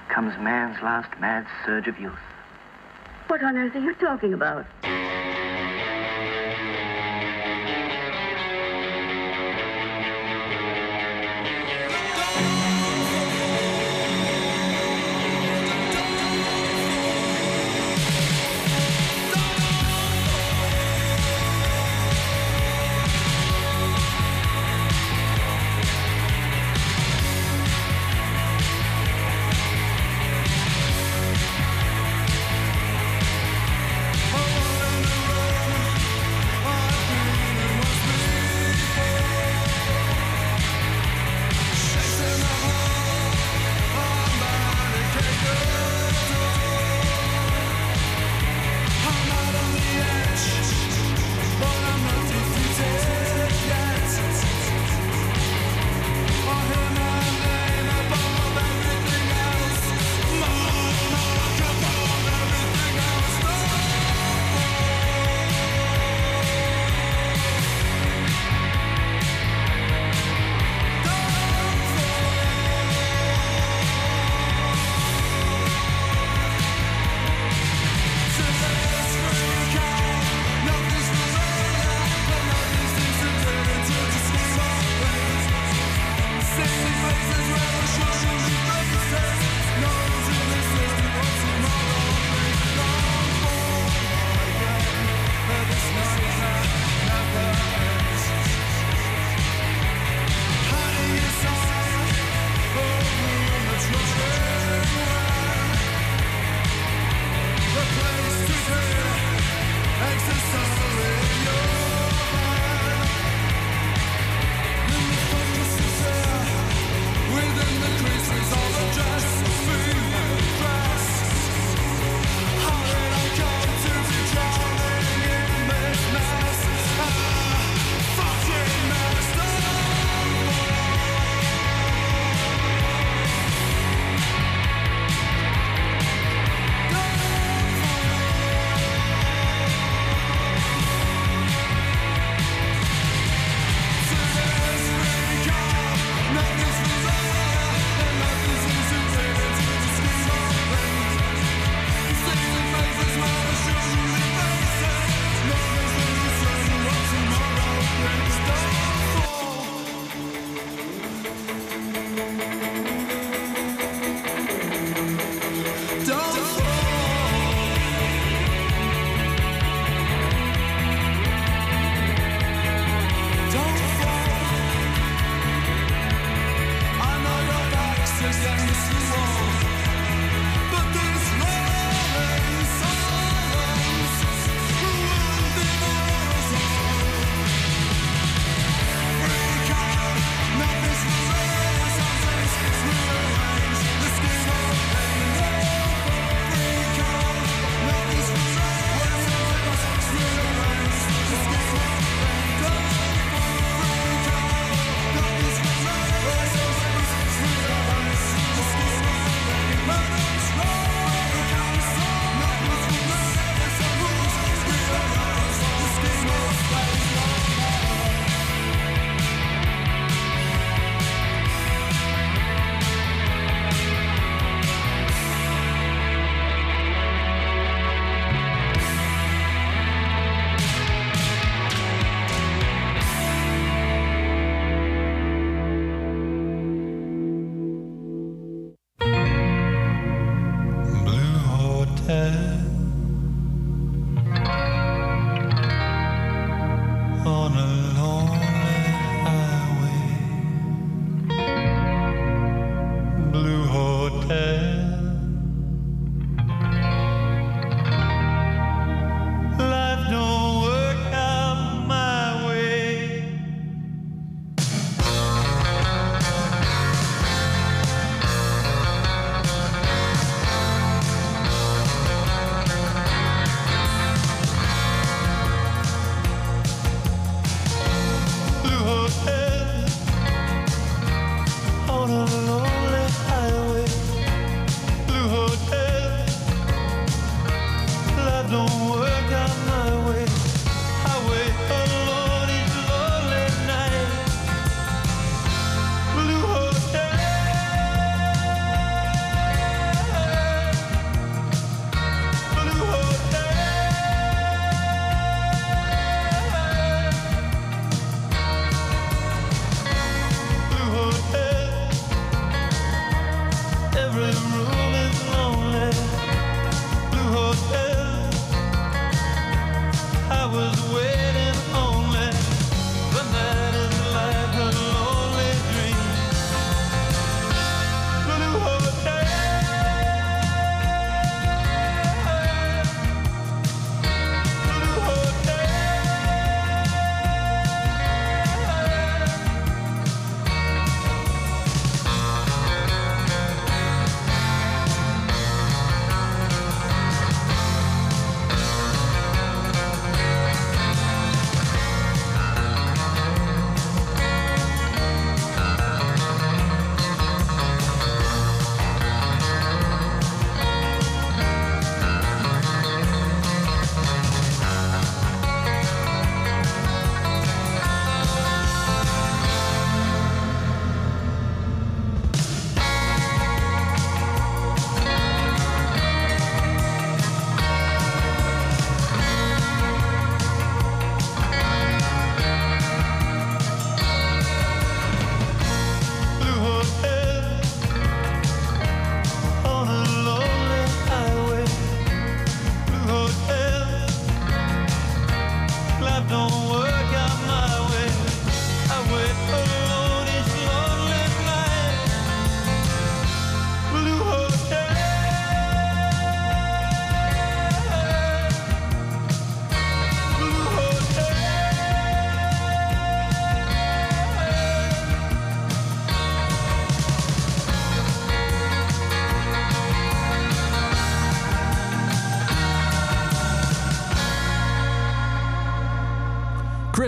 comes man's last mad surge of youth. What on earth are you talking about?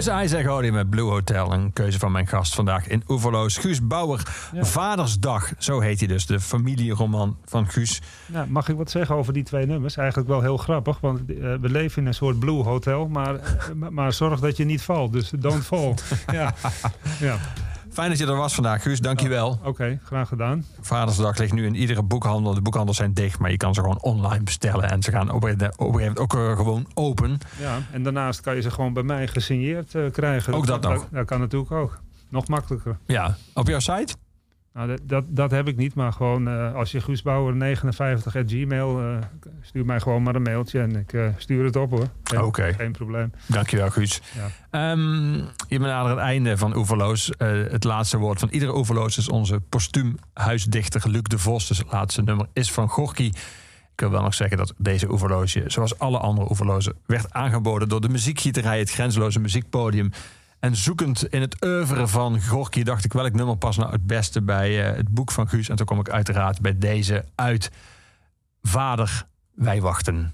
Isaac hoorde je met Blue Hotel. Een keuze van mijn gast vandaag in Oeverloos. Guus Bauer, Vadersdag. Zo heet hij dus, de familieroman van Guus. Nou, mag ik wat zeggen over die twee nummers? Eigenlijk wel heel grappig, want eh, we leven in een soort blue hotel, maar, eh, maar- maar zorg dat je niet valt. Dus don't fall. ja. ja. Fijn dat je er was vandaag, Guus. Dankjewel. Oké, graag gedaan. Vadersdag ligt nu in iedere boekhandel. De boekhandels zijn dicht, maar je kan ze gewoon online bestellen. En ze gaan op een gegeven ook eh, gewoon open. Ja, en daarnaast kan je ze gewoon bij mij gesigneerd eh, krijgen. Ook dat nog. Dat, dat kan natuurlijk ook. Nog makkelijker. Ja, op jouw site? Nou, dat, dat, dat heb ik niet, maar gewoon eh, als je Guus Bauer 59 at gmail, eh, stuur mij gewoon maar een mailtje en ik eh, stuur het op hoor. Oké. geen probleem. Dankjewel, Guus. Ja. Ehm, je benadert het einde van Oeverloos. Het laatste woord van iedere Oeverloos is onze postuum huisdichter Luc de Vos. Dus het laatste nummer is van Gorky. Ik wil wel nog zeggen dat deze Oeverloosje, zoals alle andere Oeverlozen, werd aangeboden door de muziekgieterij, het grenzeloze muziekpodium. En zoekend in het oeuvre van Gorky dacht ik welk nummer past nou het beste bij eh, het boek van Guus. En toen kom ik uiteraard bij deze uit. Vader, wij wachten.